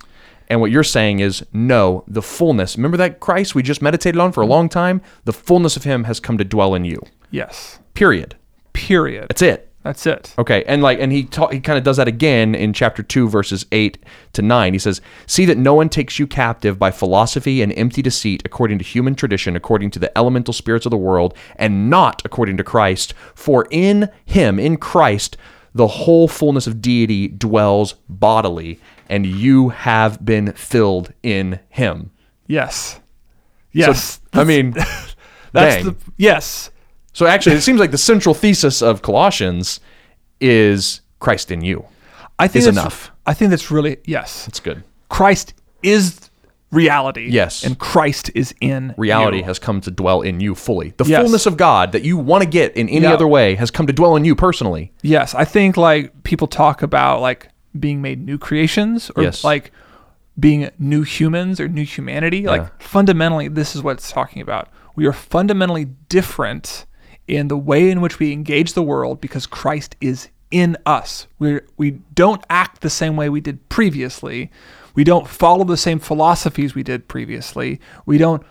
And what you're saying is no, the fullness. Remember that Christ we just meditated on for a long time. The fullness of Him has come to dwell in you. Yes. Period. Period. That's it. That's it. Okay, and like, and he ta- he kind of does that again in chapter two, verses eight to nine. He says, "See that no one takes you captive by philosophy and empty deceit, according to human tradition, according to the elemental spirits of the world, and not according to Christ. For in Him, in Christ, the whole fullness of deity dwells bodily, and you have been filled in Him." Yes. Yes. I mean, *laughs* That's dang. the yes. So actually, it seems like the central thesis of Colossians is Christ in you. I think Is that's- enough. I think that's really yes. It's good. Christ is reality. Yes. And Christ is in reality you. has come to dwell in you fully. The Yes. fullness of God that you want to get in any other way has come to dwell in you personally. Yes, I think like people talk about like being made new creations or Yes. like being new humans or new humanity. Yeah. Like fundamentally, this is what it's talking about. We are fundamentally different in the way in which we engage the world because Christ is in us. We we don't act the same way we did previously. We don't follow the same philosophies we did previously. We don't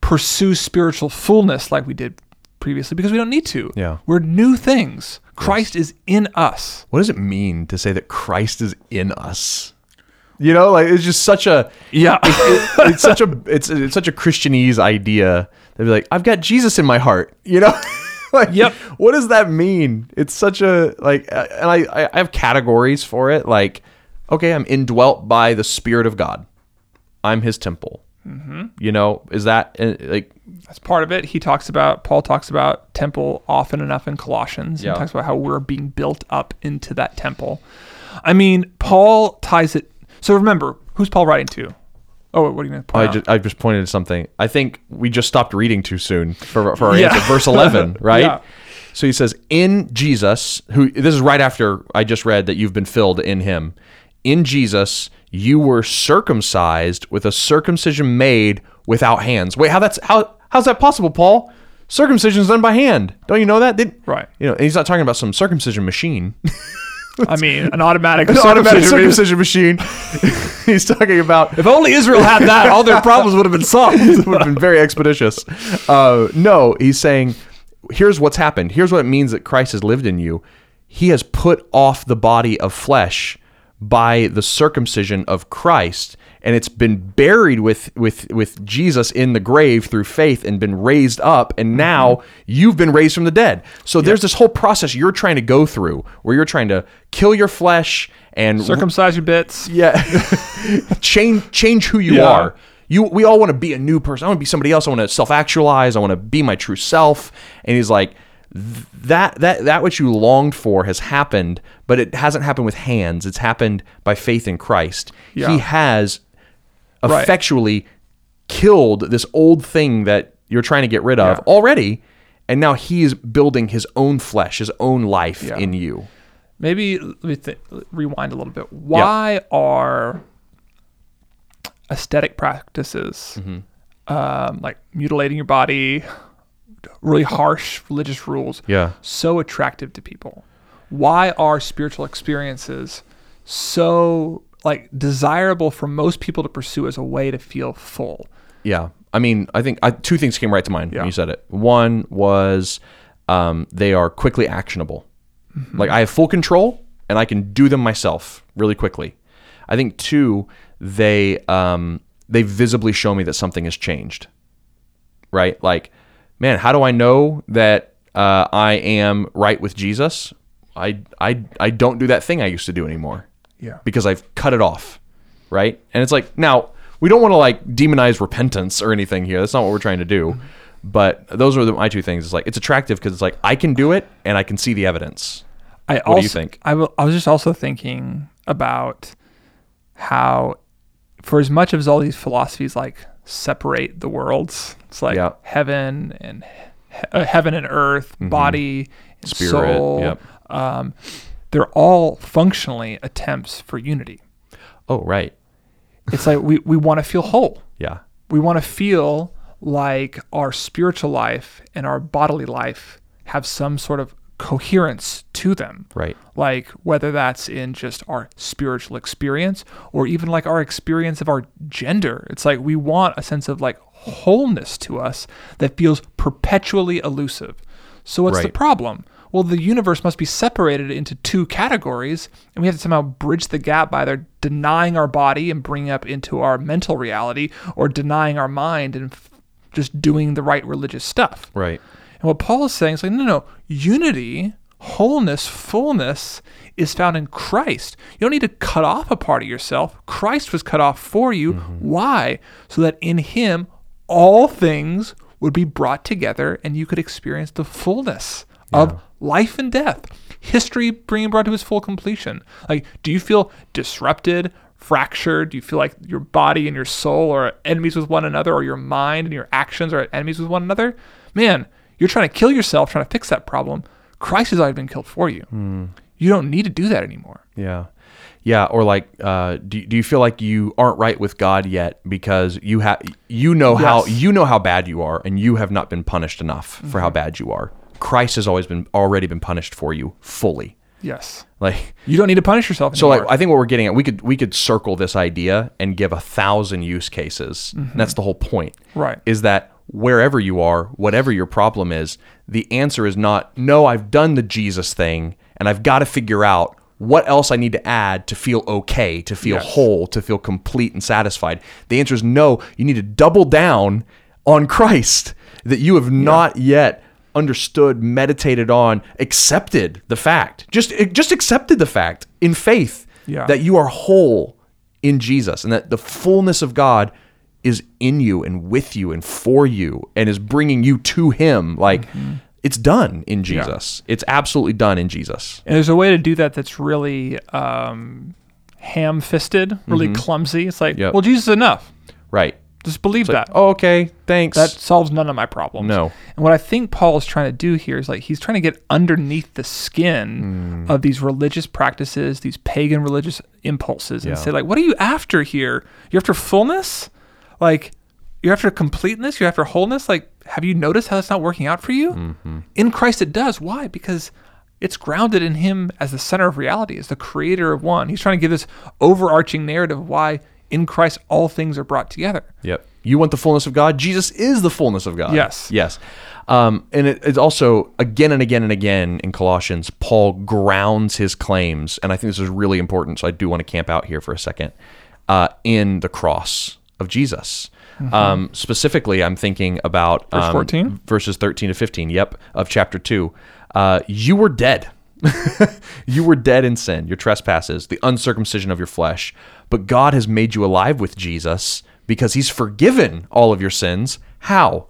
pursue spiritual fullness like we did previously because we don't need to. Yeah. We're new things. Christ is in us. What does it mean to say that Christ is in us? You know, like it's just such a Yeah. it- it's such a it's it's such a Christianese idea. They'd be like, I've got Jesus in my heart. You know, *laughs* *laughs* like Yep. What does that mean? It's such a like, and I I have categories for it. Like, okay, I'm indwelt by the Spirit of God. I'm His temple. Mm-hmm. You know, is that uh, like That's part of it. He talks about Paul talks about temple often enough in Colossians. Yeah. He talks about how we're being built up into that temple. I mean, Paul ties it. So remember, who's Paul writing to? Oh, what do you mean? I just, I just pointed to something. I think we just stopped reading too soon for, for our *laughs* Yeah. answer. Verse 11, *laughs* right? Yeah. So he says, In Jesus, who this is right after I just read that you've been filled in him. In Jesus, you were circumcised with a circumcision made without hands. Wait, how that's how how's that possible, Paul? Circumcision's done by hand. Don't you know that? Did, Right. You know, and he's not talking about some circumcision machine. *laughs* I mean, an automatic, An automatic circumcision. circumcision machine. *laughs* he's talking about If only Israel had that, all their problems would have been solved. *laughs* It would have been very expeditious. Uh, no, he's saying, here's what's happened. Here's what it means that Christ has lived in you. He has put off the body of flesh by the circumcision of Christ, and it's been buried with with with Jesus in the grave through faith and been raised up, and mm-hmm. now you've been raised from the dead. So there's this whole process you're trying to go through where you're trying to kill your flesh and Circumcise your bits. yeah. *laughs* Change change who you Yeah. are. You we all want to be a new person. I want to be somebody else. I want to self-actualize. I want to be my true self. And he's like that that that which you longed for has happened but it hasn't happened with hands. It's happened by faith in christ. Yeah. he has Right. effectually killed this old thing that you're trying to get rid of Yeah. already and now he is building his own flesh his own life Yeah. in you Maybe let me th- rewind a little bit. Why are ascetic practices um, like mutilating your body, really harsh religious rules, yeah so attractive to people? Why are spiritual experiences so like desirable for most people to pursue as a way to feel full? Yeah. I mean, I think I, two things came right to mind Yeah. when you said it. One was um, they are quickly actionable. Like I have full control and I can do them myself really quickly. I think two, they um, they visibly show me that something has changed. Right? Like, man, how do I know that uh, I am right with Jesus? I, I I don't do that thing I used to do anymore Yeah. because I've cut it off, right? And it's like now we don't want to like demonize repentance or anything here. That's not what we're trying to do. But those are the, my two things. It's like it's attractive because it's like I can do it and I can see the evidence. I What also, do you think? I, w- I was just also thinking about how, for as much as all these philosophies like separate the worlds, it's like Yeah. heaven and he- uh, heaven and earth, body and Mm-hmm. Spirit, soul. yep. Um, they're all functionally attempts for unity. Oh, right. It's like we, we want to feel whole. Yeah. We want to feel like our spiritual life and our bodily life have some sort of coherence to them. Right. Like whether that's in just our spiritual experience or even like our experience of our gender. It's like we want a sense of like wholeness to us that feels perpetually elusive. So what's the problem? Well, the universe must be separated into two categories, and we have to somehow bridge the gap by either denying our body and bringing up into our mental reality, or denying our mind and f- just doing the right religious stuff. Right. And what Paul is saying is like, no, no, unity, wholeness, fullness is found in Christ. You don't need to cut off a part of yourself. Christ was cut off for you. Mm-hmm. Why? So that in him all things would be brought together and you could experience the fullness of life and death. History being brought to its full completion. Like, do you feel disrupted, fractured? Do you feel like your body and your soul are enemies with one another, or your mind and your actions are enemies with one another? Man, you're trying to kill yourself trying to fix that problem. Christ has already been killed for you. You don't need to do that anymore. Yeah. Yeah, or like, uh, do, do you feel like you aren't right with God yet because you have you know how you know how bad you are and you have not been punished enough for Mm-hmm. how bad you are. Christ has always been already been punished for you fully. Yes. Like You don't need to punish yourself So like I think what we're getting at, we could we could circle this idea and give a thousand use cases. And that's the whole point. Mm-hmm. Right. Is that wherever you are, whatever your problem is, the answer is not no, I've done the Jesus thing and I've got to figure out what else I need to add to feel okay, to feel Yes. whole, to feel complete and satisfied. The answer is no, you need to double down on Christ that you have not yet understood, meditated on, accepted the fact. Just just accepted the fact in faith Yeah. that you are whole in Jesus and that the fullness of God is in you and with you and for you and is bringing you to him like it's done in Jesus. It's absolutely done in Jesus. And there's a way to do that that's really um, ham-fisted, really clumsy. It's like, Mm-hmm. Yep. well, Jesus is enough. Right. Just believe like, that. oh, okay, thanks. that solves none of my problems. No. And what I think Paul is trying to do here is like he's trying to get underneath the skin Mm. of these religious practices, these pagan religious impulses, and Yeah. say like, what are you after here? You're after fullness, like you're after completeness, you're after wholeness. Like, have you noticed how that's not working out for you? Mm-hmm. In Christ, it does. Why? Because it's grounded in Him as the center of reality, as the Creator of one. He's trying to give this overarching narrative of why in Christ all things are brought together. Yep. You want the fullness of God? Jesus is the fullness of God. Yes. Yes. Um, and it, it's also again and again and again in Colossians, Paul grounds his claims, and I think this is really important. So I do want to camp out here for a second uh, in the cross of Jesus. Um, specifically, I'm thinking about Verse um, 14? verses 13 to 15. Yep, of chapter two. Uh, you were dead. *laughs* you were dead in sin, your trespasses, the uncircumcision of your flesh. But God has made you alive with Jesus because he's forgiven all of your sins. How?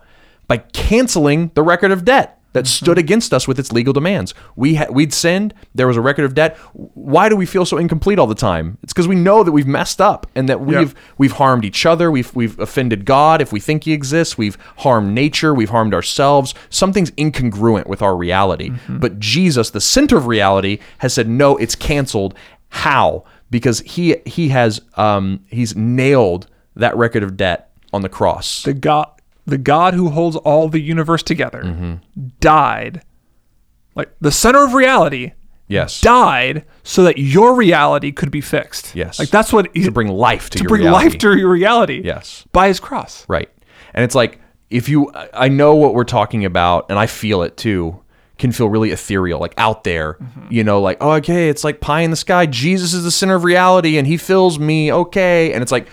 By canceling the record of debt that mm-hmm. stood against us with its legal demands. We ha- we'd sinned, there was a record of debt. Why do we feel so incomplete all the time? It's because we know that we've messed up and that we've we've harmed each other, we've we've offended God if we think he exists, we've harmed nature, we've harmed ourselves. Something's incongruent with our reality. Mm-hmm. But Jesus, the center of reality, has said no, it's canceled. How? Because he he has um he's nailed that record of debt on the cross. the God the God who holds all the universe together Mm-hmm. died like the center of reality yes. died so that your reality could be fixed. Yes. Like that's what he, to bring life to, to bring reality. life to your reality. Yes. By his cross. Right. And it's like if you I know what we're talking about and I feel it too can feel really ethereal like out there you know like oh okay it's like pie in the sky Jesus is the center of reality and he fills me okay and it's like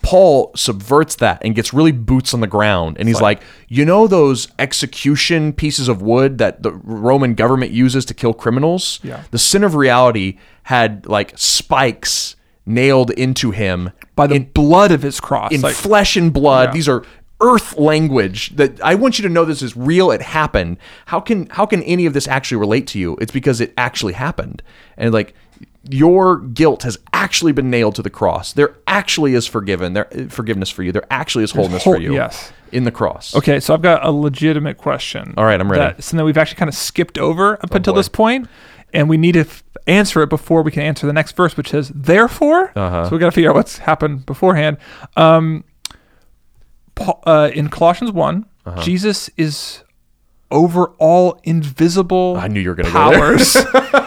Paul subverts that and gets really boots on the ground and he's like, you know those execution pieces of wood that the Roman government uses to kill criminals Yeah. the center of reality had like spikes nailed into him By the blood of his cross. in Like, flesh and blood. Yeah. These are earth language that I want you to know this is real. It happened. How can how can any of this actually relate to you? It's because it actually happened. And like your guilt has actually been nailed to the cross. There actually is forgiven. There forgiveness for you. There actually is wholeness for you. yes. In the cross. Okay, so I've got a legitimate question. All right, I'm ready. That, something we've actually kind of skipped over up until boy. this point, and we need to f- answer it before we can answer the next verse, which is therefore. Uh-huh. So we got to figure out what's happened beforehand. Um, uh, in Colossians one, Uh-huh. Jesus is over all invisible I knew you were gonna go there. powers.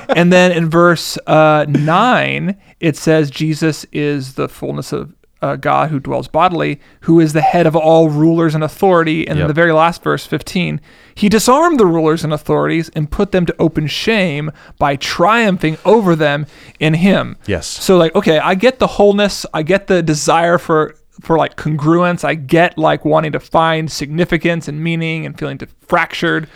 *laughs* and then in verse uh, 9, it says Jesus is the fullness of uh, God who dwells bodily, who is the head of all rulers and authority. And in the very last verse, 15, he disarmed the rulers and authorities and put them to open shame by triumphing over them in him. Yes. So like, okay, I get the wholeness, I get the desire for for like congruence, I get like wanting to find significance and meaning and feeling fractured.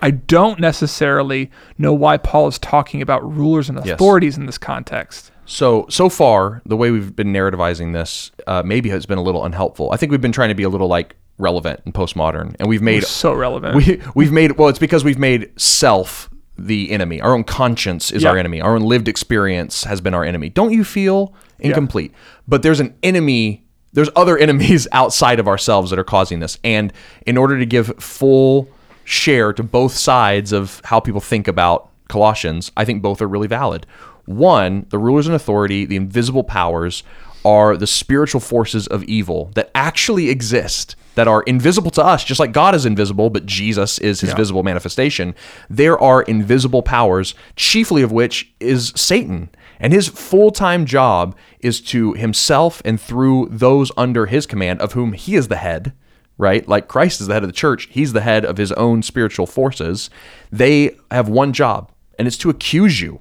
I don't necessarily know why Paul is talking about rulers and authorities in this context. So so far, the way we've been narrativizing this uh, maybe has been a little unhelpful. I think we've been trying to be a little like relevant and postmodern, and we've made So relevant. we we've made well. It's because we've made self the enemy. Our own conscience is Yeah. our enemy. Our own lived experience has been our enemy. Don't you feel incomplete? But there's an enemy. There's other *laughs* enemies outside of ourselves that are causing this. And in order to give full share to both sides of how people think about Colossians, I think both are really valid. One, the rulers and authority, the invisible powers, are the spiritual forces of evil that actually exist, that are invisible to us, just like God is invisible, but Jesus is his visible manifestation. There are invisible powers, chiefly of which is Satan. And his full time job is to himself and through those under his command, of whom he is the head, right? Like Christ is the head of the church, he's the head of his own spiritual forces. They have one job, and it's to accuse you.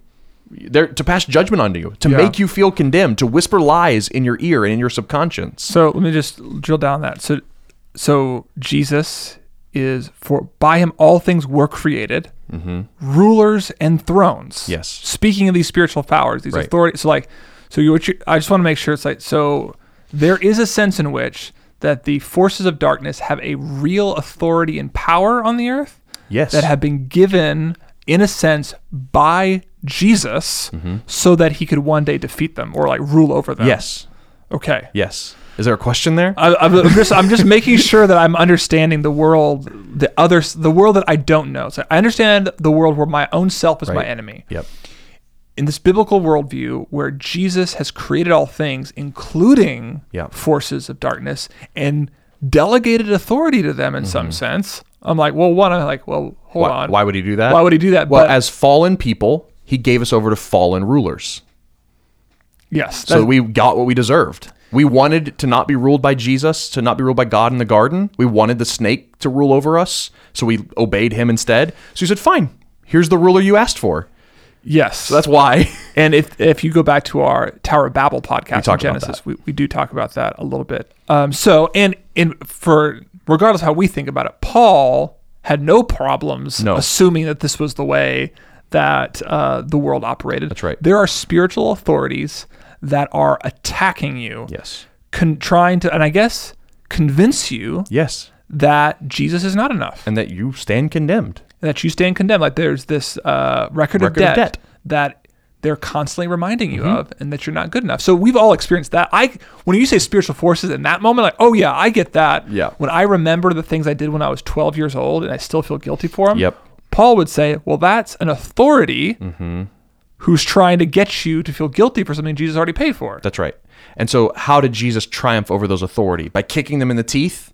They're to pass judgment onto you, to Yeah. make you feel condemned, to whisper lies in your ear and in your subconscious. So let me just drill down that. So so Jesus is for by him all things were created, rulers and thrones. Mm-hmm. Yes. Speaking of these spiritual powers, these Right. authorities. So like, so you, I just want to make sure it's like so. There is a sense in which that the forces of darkness have a real authority and power on the earth Yes. that have been given, in a sense, by Jesus Mm-hmm. so that he could one day defeat them or like rule over them. yes. Okay. Yes. Is there a question there? I, I'm I'm just I'm just making sure that I'm understanding the world, the other the world that I don't know. So I understand the world where my own self is my enemy. yep. In this biblical worldview, where Jesus has created all things, including Yeah. forces of darkness, and delegated authority to them in some sense, I'm like, well, one, I'm like, well, hold Mm-hmm. Why, on, why would he do that? Why would he do that? Well, But- as fallen people, he gave us over to fallen rulers. yes, So we got what we deserved. We wanted to not be ruled by Jesus, to not be ruled by God in the garden. We wanted the snake to rule over us, so we obeyed him instead. So he said, "Fine, here's the ruler you asked for." yes, So that's why. *laughs* And if if you go back to our Tower of Babel podcast in Genesis, we, we do talk about that a little bit. Um, so and in for regardless of how we think about it, Paul had no problems No. assuming that this was the way that uh, the world operated. That's right. There are spiritual authorities that are attacking you, yes. con- trying to, and I guess convince you Yes. that Jesus is not enough And that you stand condemned. that you stand condemned. Like there's this uh, record, Record of, of debt debt. that they're constantly reminding you Mm-hmm. of, and that you're not good enough. So we've all experienced that. I when you say spiritual forces in that moment, like oh yeah, I get that. Yeah. When I remember the things I did when I was 12 years old, and I still feel guilty for them. Yep. Paul would say, well, that's an authority Mm-hmm. Who's trying to get you to feel guilty for something Jesus already paid for. That's right. And so, how did Jesus triumph over those authority? By kicking them in the teeth?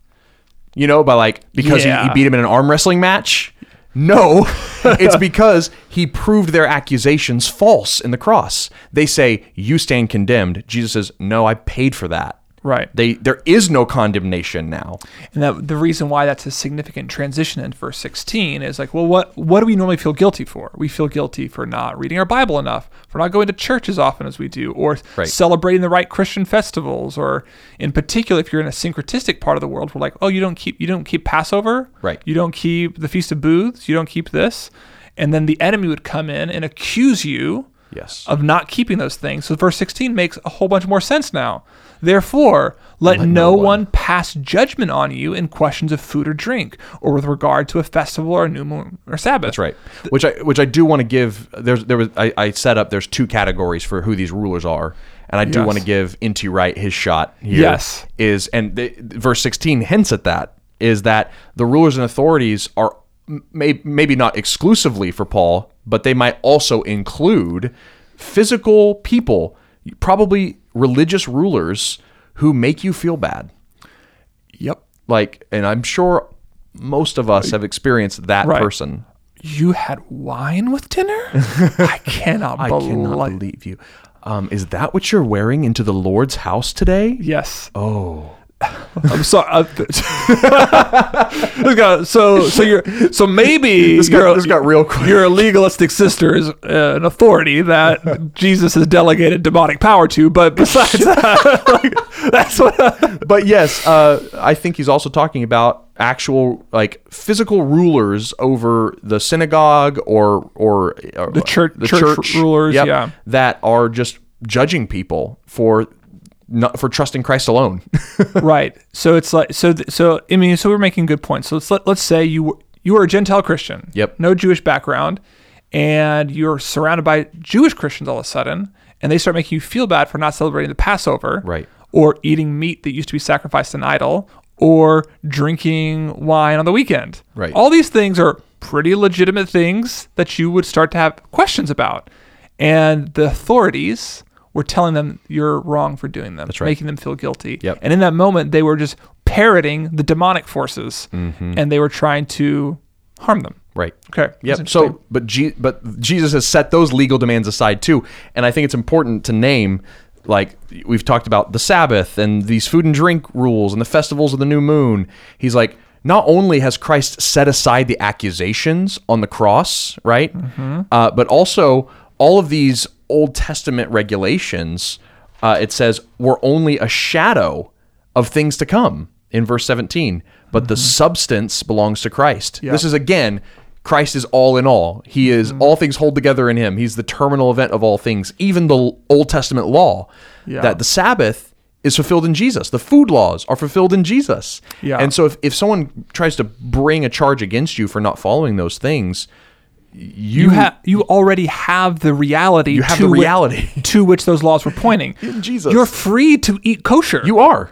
You know, by like, because he, he beat him in an arm wrestling match? No, *laughs* it's because he proved their accusations false in the cross. They say, You stand condemned. Jesus says, No, I paid for that. Right. They, there is no condemnation now. And that the reason why that's a significant transition in verse 16 is like, well, what what do we normally feel guilty for? We feel guilty for not reading our Bible enough, for not going to church as often as we do, or Right. celebrating the right Christian festivals, or in particular, if you're in a syncretistic part of the world, we're like, oh, you don't keep you don't keep Passover, Right. You don't keep the Feast of Booths, you don't keep this, and then the enemy would come in and accuse you Yes. of not keeping those things. So verse 16 makes a whole bunch more sense now. Therefore, let, no, one. pass judgment on you in questions of food or drink, or with regard to a festival or a new moon or Sabbath. That's right. Which I which I do want to give. There's there was I, I set up. There's two categories for who these rulers are, and I do Yes. want to give NT Wright his shot here. Yes. is and the, verse 16 hints at that is that the rulers and authorities are may, maybe not exclusively for Paul, but they might also include physical people, probably religious rulers who make you feel bad. Yep. Like, and I'm sure most of us have experienced that Right. person. You had wine with dinner? *laughs* I cannot I believe. cannot believe you. Um, is that what you're wearing into the Lord's house today? Yes. Oh, *laughs* I'm sorry. uh, *laughs* This guy- so so you're so maybe *laughs* this got, this got real quick. your legalistic sister is uh, an authority that Jesus has delegated demonic power to, but besides that, like, that's what. But yes, uh, I think he's also talking about actual like physical rulers over the synagogue or or, or The church- church rulers, yep, yeah. that are just judging people for not for trusting Christ alone. *laughs* right. So it's like so th- so I mean so we're making good points. So let's let, let's say you were- you are a Gentile Christian. Yep. No Jewish background, and you're surrounded by Jewish Christians all of a sudden, and they start making you feel bad for not celebrating the Passover. Right. Or eating meat that used to be sacrificed to an idol, or drinking wine on the weekend. Right. All these things are pretty legitimate things that you would start to have questions about. And the authorities were telling them you're wrong for doing them, right. making them feel guilty. Yep. And in that moment, they were just parroting the demonic forces Mm-hmm. and they were trying to harm them. right. Okay. Yep. So, but G- but Jesus has set those legal demands aside too, and I think it's important to name, like we've talked about the Sabbath and these food and drink rules and the festivals of the new moon. He's like, not only has Christ set aside the accusations on the cross, right, uh, but also all of these Old Testament regulations. Uh, it says were only a shadow of things to come in verse 17 but the substance belongs to christ this is again christ is all in all he is all things hold together in him he's the terminal event of all things even the old testament law Yeah. that the sabbath is fulfilled in Jesus. The food laws are fulfilled in Jesus. Yeah. And so if, if someone tries to bring a charge against you for not following those things, you, You have you already have the reality. You have to the reality. *laughs* to which those laws were pointing. In Jesus. you're free to eat kosher. you are.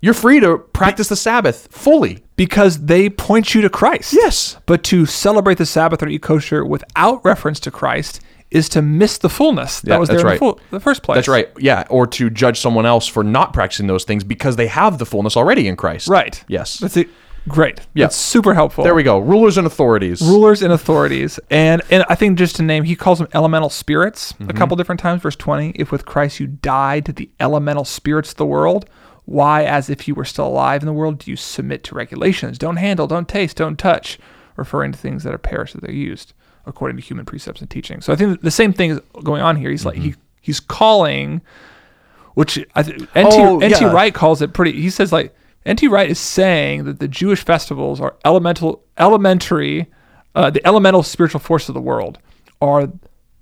You're free to practice the Sabbath fully. because they point you to Christ. Yes. But to celebrate the Sabbath or eat kosher without reference to Christ is to miss the fullness that Yeah, was there in the, full, the first place. That's right. Yeah. Or to judge someone else for not practicing those things because they have the fullness already in Christ. Right. Yes. That's it. Great. Yeah. That's super helpful. There we go. Rulers and authorities. Rulers and authorities, and and I think just to name, he calls them elemental spirits Mm-hmm. a couple different times. Verse twenty: If with Christ you died to the elemental spirits of the world, why, as if you were still alive in the world, do you submit to regulations? Don't handle, don't taste, don't touch, referring to things that are perished that they're used according to human precepts and teaching. So I think the same thing is going on here. He's like he he's calling, which I th- NT Oh, NT yeah. Wright calls it pretty. He says like NT Wright is saying that the Jewish festivals are elemental, elementary, uh, the elemental spiritual force of the world are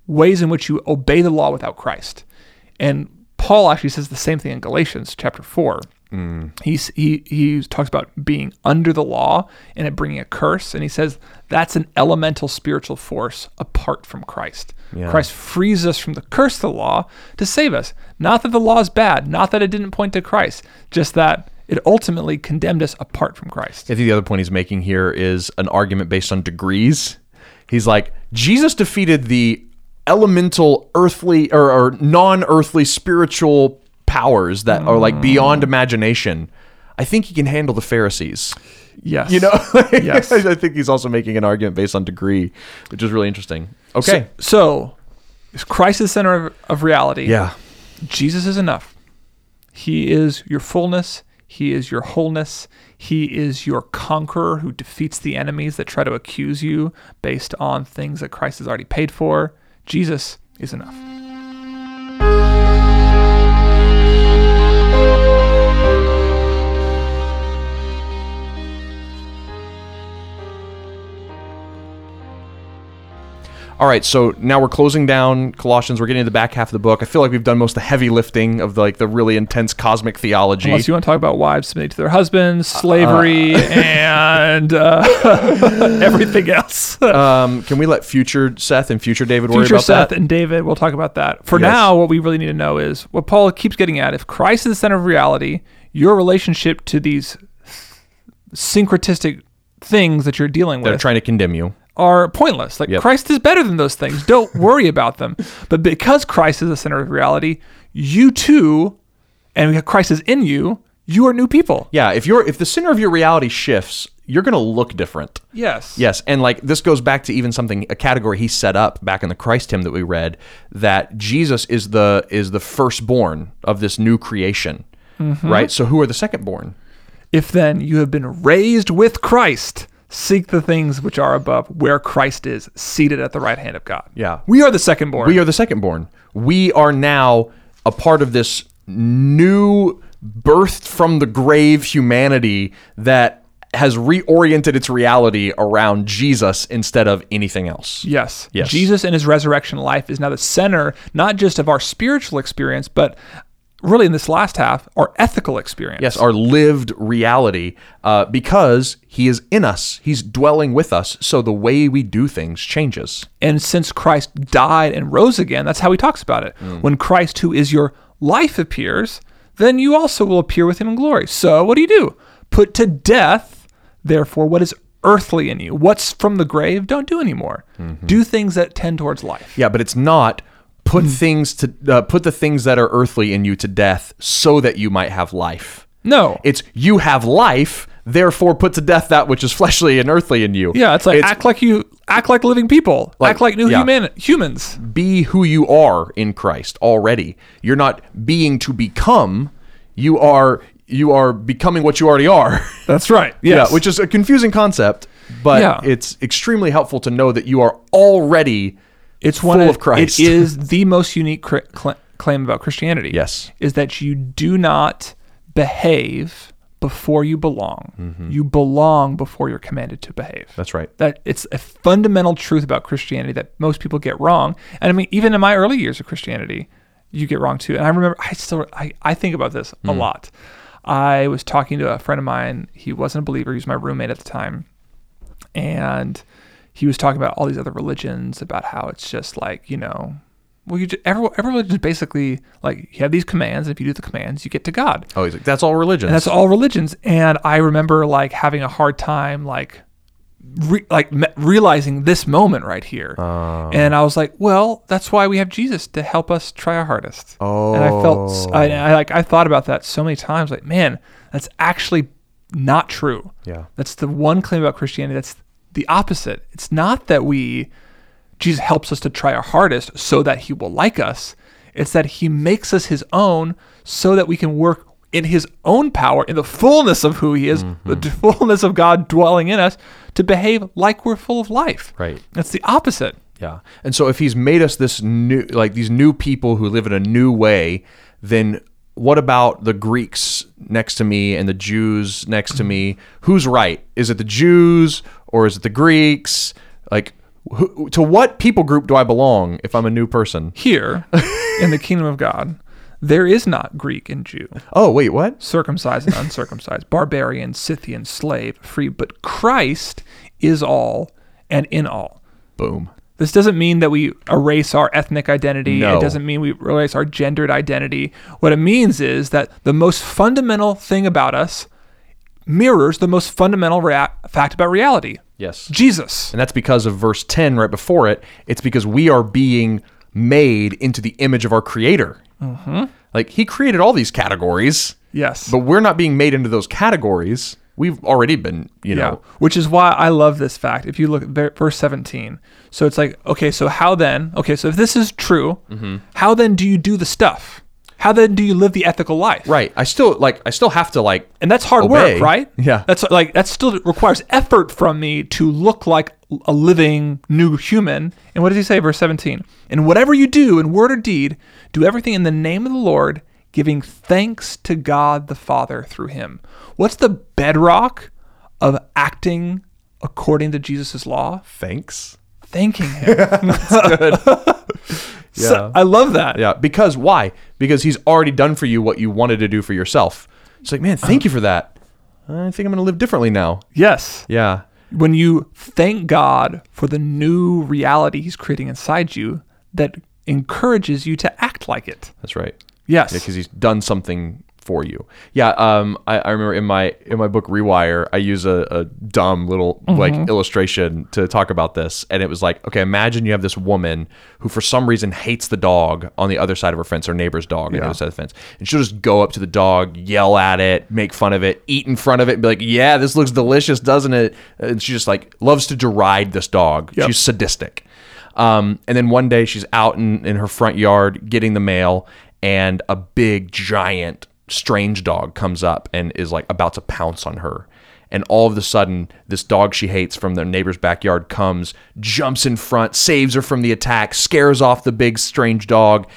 ways in which you obey the law without Christ. And Paul actually says the same thing in Galatians chapter four. He's, he he talks about being under the law and it bringing a curse, and he says that's an elemental spiritual force apart from Christ. Yeah. Christ frees us from the curse of the law to save us. Not that the law is bad, not that it didn't point to Christ, just that it ultimately condemned us apart from Christ. I think the other point he's making here is an argument based on degrees. He's like, Jesus defeated the elemental earthly or, or non earthly spiritual powers that are like beyond mm. imagination. I think he can handle the Pharisees. Yes. You know? *laughs* Yes. I think he's also making an argument based on degree, which is really interesting. Okay. So, so Christ is the center of, of reality. yeah. Jesus is enough. He is your fullness. He is your wholeness. He is your conqueror who defeats the enemies that try to accuse you based on things that Christ has already paid for. Jesus is enough. All right, so now we're closing down Colossians. We're getting to the back half of the book. I feel like we've done most of the heavy lifting of the, like the really intense cosmic theology. Unless you want to talk about wives submitting to their husbands, slavery, *laughs* and uh, *laughs* everything else. um, can we let future Seth and future David worry about Seth that? Seth and David, we'll talk about that. For Yes. now, what we really need to know is what Paul keeps getting at. If Christ is the center of reality, your relationship to these syncretistic things that you're dealing with. They're trying to condemn you. Are pointless. Like Yep. Christ is better than those things. Don't *laughs* worry about them. But because Christ is the center of reality, you too, and Christ is in you, you are new people. Yeah, if you're if the center of your reality shifts, you're gonna look different. Yes. Yes, and like this goes back to even something a category he set up back in the Christ hymn that we read that Jesus is the is the firstborn of this new creation. Mm-hmm. Right? So who are the secondborn? If then you have been raised with Christ, seek the things which are above, where Christ is, seated at the right hand of God. Yeah. We are the second born. We are the second born. We are now a part of this new birthed from the grave humanity that has reoriented its reality around Jesus instead of anything else. Yes. Yes. Jesus and his resurrection life is now the center, not just of our spiritual experience, but really in this last half, our ethical experience. Yes, our lived reality, uh, because He is in us. He's dwelling with us. So the way we do things changes. And since Christ died and rose again, that's how he talks about it. When Christ, who is your life, appears, then you also will appear with him in glory. So what do you do? Put to death, therefore, what is earthly in you. What's from the grave, don't do anymore. Do things that tend towards life. Yeah, but it's not put things to uh, put the things that are earthly in you to death so that you might have life. No. It's you have life, therefore put to death that which is fleshly and earthly in you. yeah, it's like act like you act like living people. Like- act like new yeah. human humans. be who you are in Christ already. You're not being to become. You are you are becoming what you already are. *laughs* That's right. Yes. Yeah, which is a confusing concept, but Yeah. it's extremely helpful to know that you are already It's full one of Christ. It is the most unique cl- claim about Christianity. Yes. is that you do not behave before you belong. You belong before you're commanded to behave. Mm-hmm. That's right. That it's a fundamental truth about Christianity that most people get wrong. And I mean, even in my early years of Christianity, you get wrong too. And I remember I still I, I think about this a lot. I was talking to a friend of mine. He wasn't a believer. He was my roommate at the time, and he was talking about all these other religions, about how it's just like you know, well, you just, every every religion is basically like you have these commands, and if you do the commands, you get to God. Oh, he's like, that's all religion. And that's all religions. And I remember like having a hard time like re- like me- realizing this moment right here. Oh. And I was like, well, that's why we have Jesus to help us try our hardest. Oh, And I felt I, oh. I like I thought about that so many times like, man, that's actually not true. Yeah. That's the one claim about Christianity that's the opposite. It's not that we Jesus helps us to try our hardest so that he will like us. It's that he makes us his own so that we can work in his own power, in the fullness of who he is, Mm-hmm. the *laughs* fullness of God dwelling in us, to behave like we're full of life. Right. That's the opposite. Yeah. And so if he's made us this new like these new people who live in a new way, then what about the Greeks next to me and the Jews next to me? Who's right? Is it the Jews or is it the Greeks? Like who, to what people group do I belong if I'm a new person? Here, in the kingdom of God, there is not Greek and Jew, Oh, wait, what? circumcised and uncircumcised, barbarian, Scythian, slave, free, but Christ is all and in all. Boom. This doesn't mean that we erase our ethnic identity. No. It doesn't mean we erase our gendered identity. What it means is that the most fundamental thing about us mirrors the most fundamental rea- fact about reality Yes. Jesus. And that's because of verse 10 right before it. It's because we are being made into the image of our creator. Mm-hmm. Like he created all these categories, Yes. but we're not being made into those categories. We've already been, you yeah. know, Which is why I love this fact. If you look at verse 17. So it's like, okay, so how then? Okay, so if this is true, Mm-hmm. how then do you do the stuff? How then do you live the ethical life? right. I still like, I still have to like, and that's hard Obey. work, right? Yeah. That's like that still requires effort from me to look like a living new human. And what does he say, verse 17? And whatever you do in word or deed, do everything in the name of the Lord, giving thanks to God the Father through him. What's the bedrock of acting according to Jesus' law? thanks. Thanking *laughs* him. *laughs* So, Yeah. I love that. Yeah. Because why? Because he's already done for you what you wanted to do for yourself. It's like, man, thank you for that. I think I'm going to live differently now. Yes. Yeah. when you thank God for the new reality He's creating inside you that encourages you to act like it. That's right. Yes. because he's done something for you. Yeah, um, I, I remember in my in my book Rewire, I use a, a dumb little like illustration to talk about this, and it was like, okay, imagine you have this woman who for some reason hates the dog on the other side of her fence, her neighbor's dog on the other side of the fence, and she'll just go up to the dog, yell at it, make fun of it, eat in front of it, and be like, yeah, this looks delicious, doesn't it? And she just like loves to deride this dog. Yep. She's sadistic. Um, and then one day she's out in, in her front yard getting the mail, and a big, giant, strange dog comes up and is like about to pounce on her. And all of a sudden, this dog she hates from their neighbor's backyard comes, jumps in front, saves her from the attack, scares off the big, strange dog.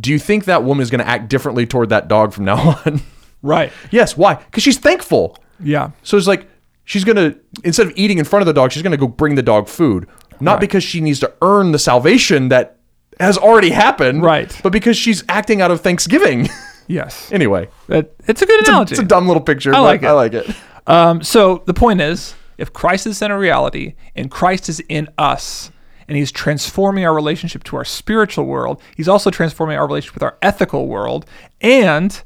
Do you think that woman is going to act differently toward that dog from now *laughs* on? right. yes. Why? Because she's thankful. Yeah. So it's like she's gonna instead of eating in front of the dog, she's gonna go bring the dog food. Not Right. because she needs to earn the salvation that has already happened, Right. But because she's acting out of Thanksgiving. *laughs* Yes. *laughs* anyway, That, it's a good it's a, analogy. it's a dumb little picture. I like it. I like it. Um, so the point is, if Christ is in a reality and Christ is in us, and He's transforming our relationship to our spiritual world, He's also transforming our relationship with our ethical world. And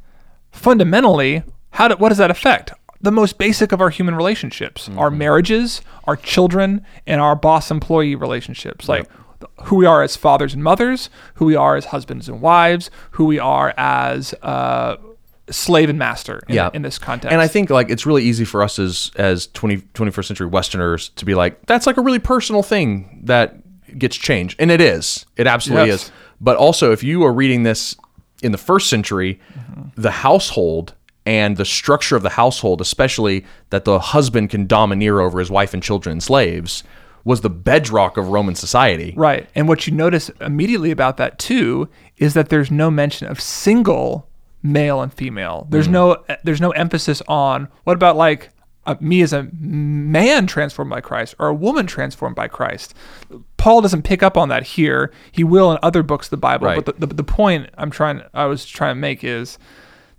fundamentally, how do, what does that affect? The most basic of our human relationships, our marriages, our children, and our boss-employee relationships, like who we are as fathers and mothers, who we are as husbands and wives, who we are as uh, slave and master in, Yeah. in this context. And I think like it's really easy for us as as 20, 21st century Westerners to be like, that's like a really personal thing that gets changed. And it is. It absolutely Yes. is. But also if you are reading this in the first century, the household and the structure of the household, especially that the husband can domineer over his wife and children and slaves, was the bedrock of Roman society. Right. And what you notice immediately about that too is that there's no mention of single male and female. There's no there's no emphasis on what about like uh, me as a man transformed by Christ or a woman transformed by Christ. Paul doesn't pick up on that here. He will in other books of the Bible. Right. But the, the, the point I'm trying I was trying to make is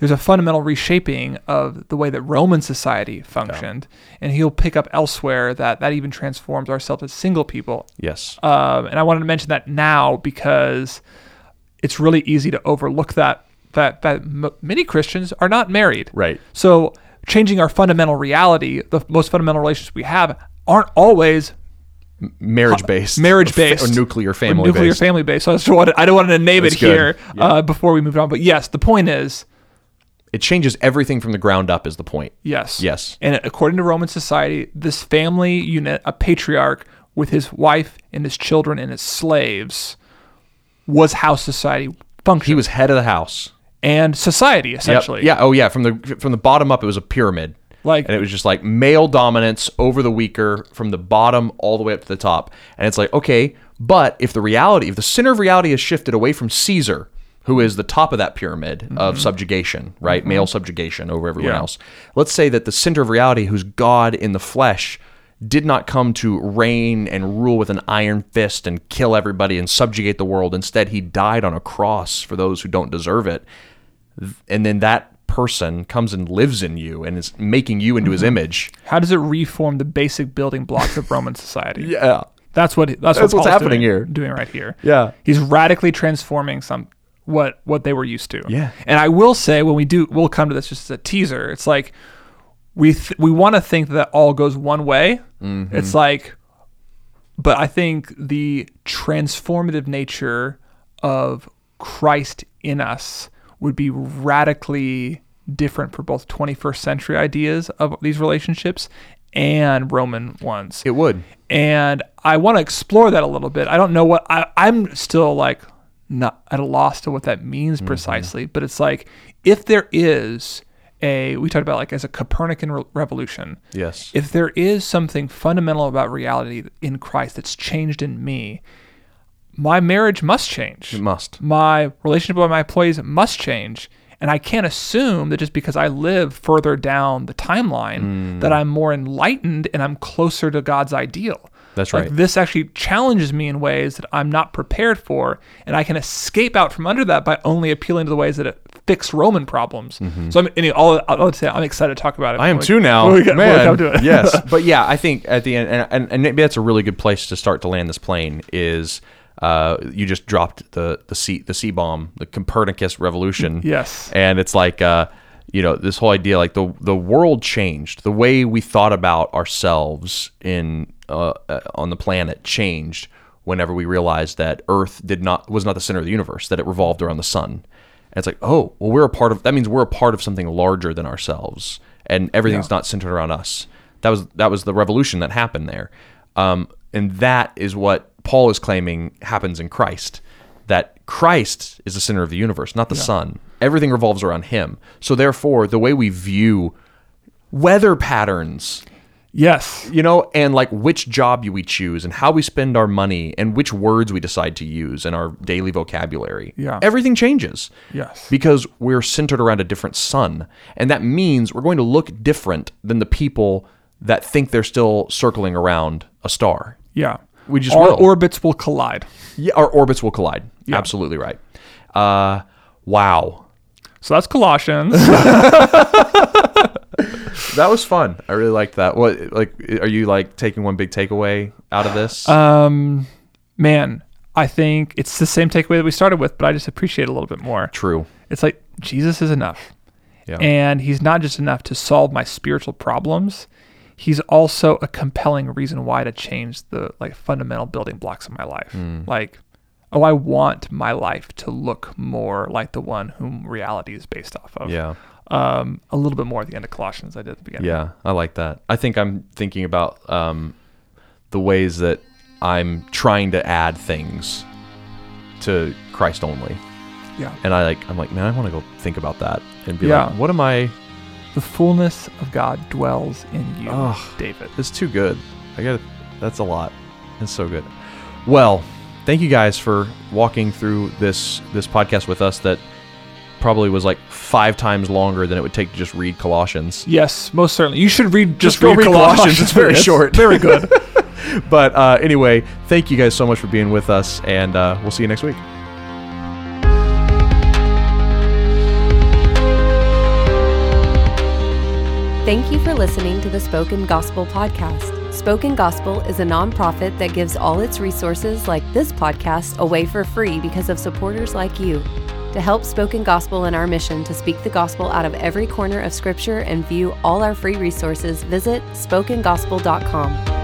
there's a fundamental reshaping of the way that Roman society functioned, and he'll pick up elsewhere that that even transforms ourselves as single people. Yes. Um, and I wanted to mention that now because it's really easy to overlook that that that m- many Christians are not married. Right. So changing our fundamental reality, the most fundamental relationships we have, aren't always marriage based, marriage based or, nuclear or family nuclear based. family based. So I just wanted, I don't want to name That's it good. here uh, before we move on. But yes, the point is It changes everything from the ground up. Is the point? yes, Yes. And according to Roman society, this family unit, a patriarch with his wife and his children and his slaves, was how society functioned. He was head of the house. and society Yep. essentially. Yeah. Oh, yeah. From the from the bottom up, it was a pyramid. Like- and it was just like male dominance over the weaker from the bottom all the way up to the top. And it's like, okay, but if the reality, if the center of reality is shifted away from Caesar, who is the top of that pyramid of subjugation, right? Male subjugation over everyone Yeah. else. Let's say that the center of reality, who's God in the flesh, did not come to reign and rule with an iron fist and kill everybody and subjugate the world. Instead, he died on a cross for those who don't deserve it and then that person comes and lives in you and is making you into Mm-hmm. his image. How does it reform the basic building blocks of Roman society? *laughs* Yeah. That's what that's, That's what what's Paul's happening doing, here. Doing right here. Yeah. He's radically transforming some what what they were used to. Yeah. And I will say when we do we'll come to this just as a teaser. It's like we th- we want to think that all goes one way. Mm-hmm. It's like but I think the transformative nature of Christ in us would be radically different for both 21st century ideas of these relationships and Roman ones. It would. and I want to explore that a little bit. I don't know what I, I'm still like not at a loss to what that means Mm-hmm. precisely, but it's like if there is a we talked about like as a Copernican re- revolution. Yes. If there is something fundamental about reality in Christ that's changed in me, my marriage must change. It must. My relationship with my employees must change. And I can't assume that just because I live further down the timeline Mm. that I'm more enlightened and I'm closer to God's ideal. That's Like, right. this actually challenges me in ways that I'm not prepared for, and I can escape out from under that by only appealing to the ways that it fix Roman problems. So I'm, anyway, all I would say I'm excited to talk about it. Mm-hmm. I am too now. we Man. to it. yes. *laughs* But yeah, I think at the end, and, and, and maybe that's a really good place to start to land this plane is uh, you just dropped the, the C the C bomb, the Copernicus revolution. *laughs* Yes. And it's like, uh, you know, this whole idea, like the the world changed, the way we thought about ourselves in uh, uh, on the planet changed whenever we realized that Earth did not was not the center of the universe, that it revolved around the sun. And it's like, oh, well, we're a part of that means we're a part of something larger than ourselves, and everything's not centered around us. That was that was the revolution that happened there, um, and that is what Paul is claiming happens in Christ. That Christ is the center of the universe, not the sun. Everything revolves around Him. So therefore, the way we view weather patterns Yes. you know, and like which job we choose and how we spend our money and which words we decide to use in our daily vocabulary. Yeah. Everything changes. Yes. Because we're centered around a different sun. And that means we're going to look different than the people that think they're still circling around a star. Yeah. We just Our will. orbits will collide. Yeah, our orbits will collide. Absolutely right. Uh, wow. So that's Colossians. *laughs* *laughs* That was fun. I really liked that. What like are you like taking one big takeaway out of this? um, man, I think it's the same takeaway that we started with, but I just appreciate it a little bit more. True. It's like Jesus is enough. Yeah. And he's not just enough to solve my spiritual problems. He's also a compelling reason why to change the like fundamental building blocks of my life. Hmm. Like, oh, I want my life to look more like the one whom reality is based off of. yeah. Um, a little bit more at the end of Colossians I did at the beginning. Yeah, I like that. I think I'm thinking about um, the ways that I'm trying to add things to Christ only, Yeah. and I like I'm like, man, I want to go think about that and be Yeah. like, what am I? The fullness of God dwells in you, Ugh. David. It's too good. I got That's a lot. It's so good. Well, thank you guys for walking through this this podcast with us. That probably was like five times longer than it would take to just read Colossians. Yes, most certainly. You should read just, Just go read Colossians. Colossians. It's very *laughs* short. Very good. *laughs* but uh, anyway, thank you guys so much for being with us, and uh, we'll see you next week. Thank you for listening to the Spoken Gospel Podcast. Spoken Gospel is a nonprofit that gives all its resources, like this podcast, away for free because of supporters like you. To help Spoken Gospel in our mission to speak the gospel out of every corner of Scripture and view all our free resources, visit spokengospel.com.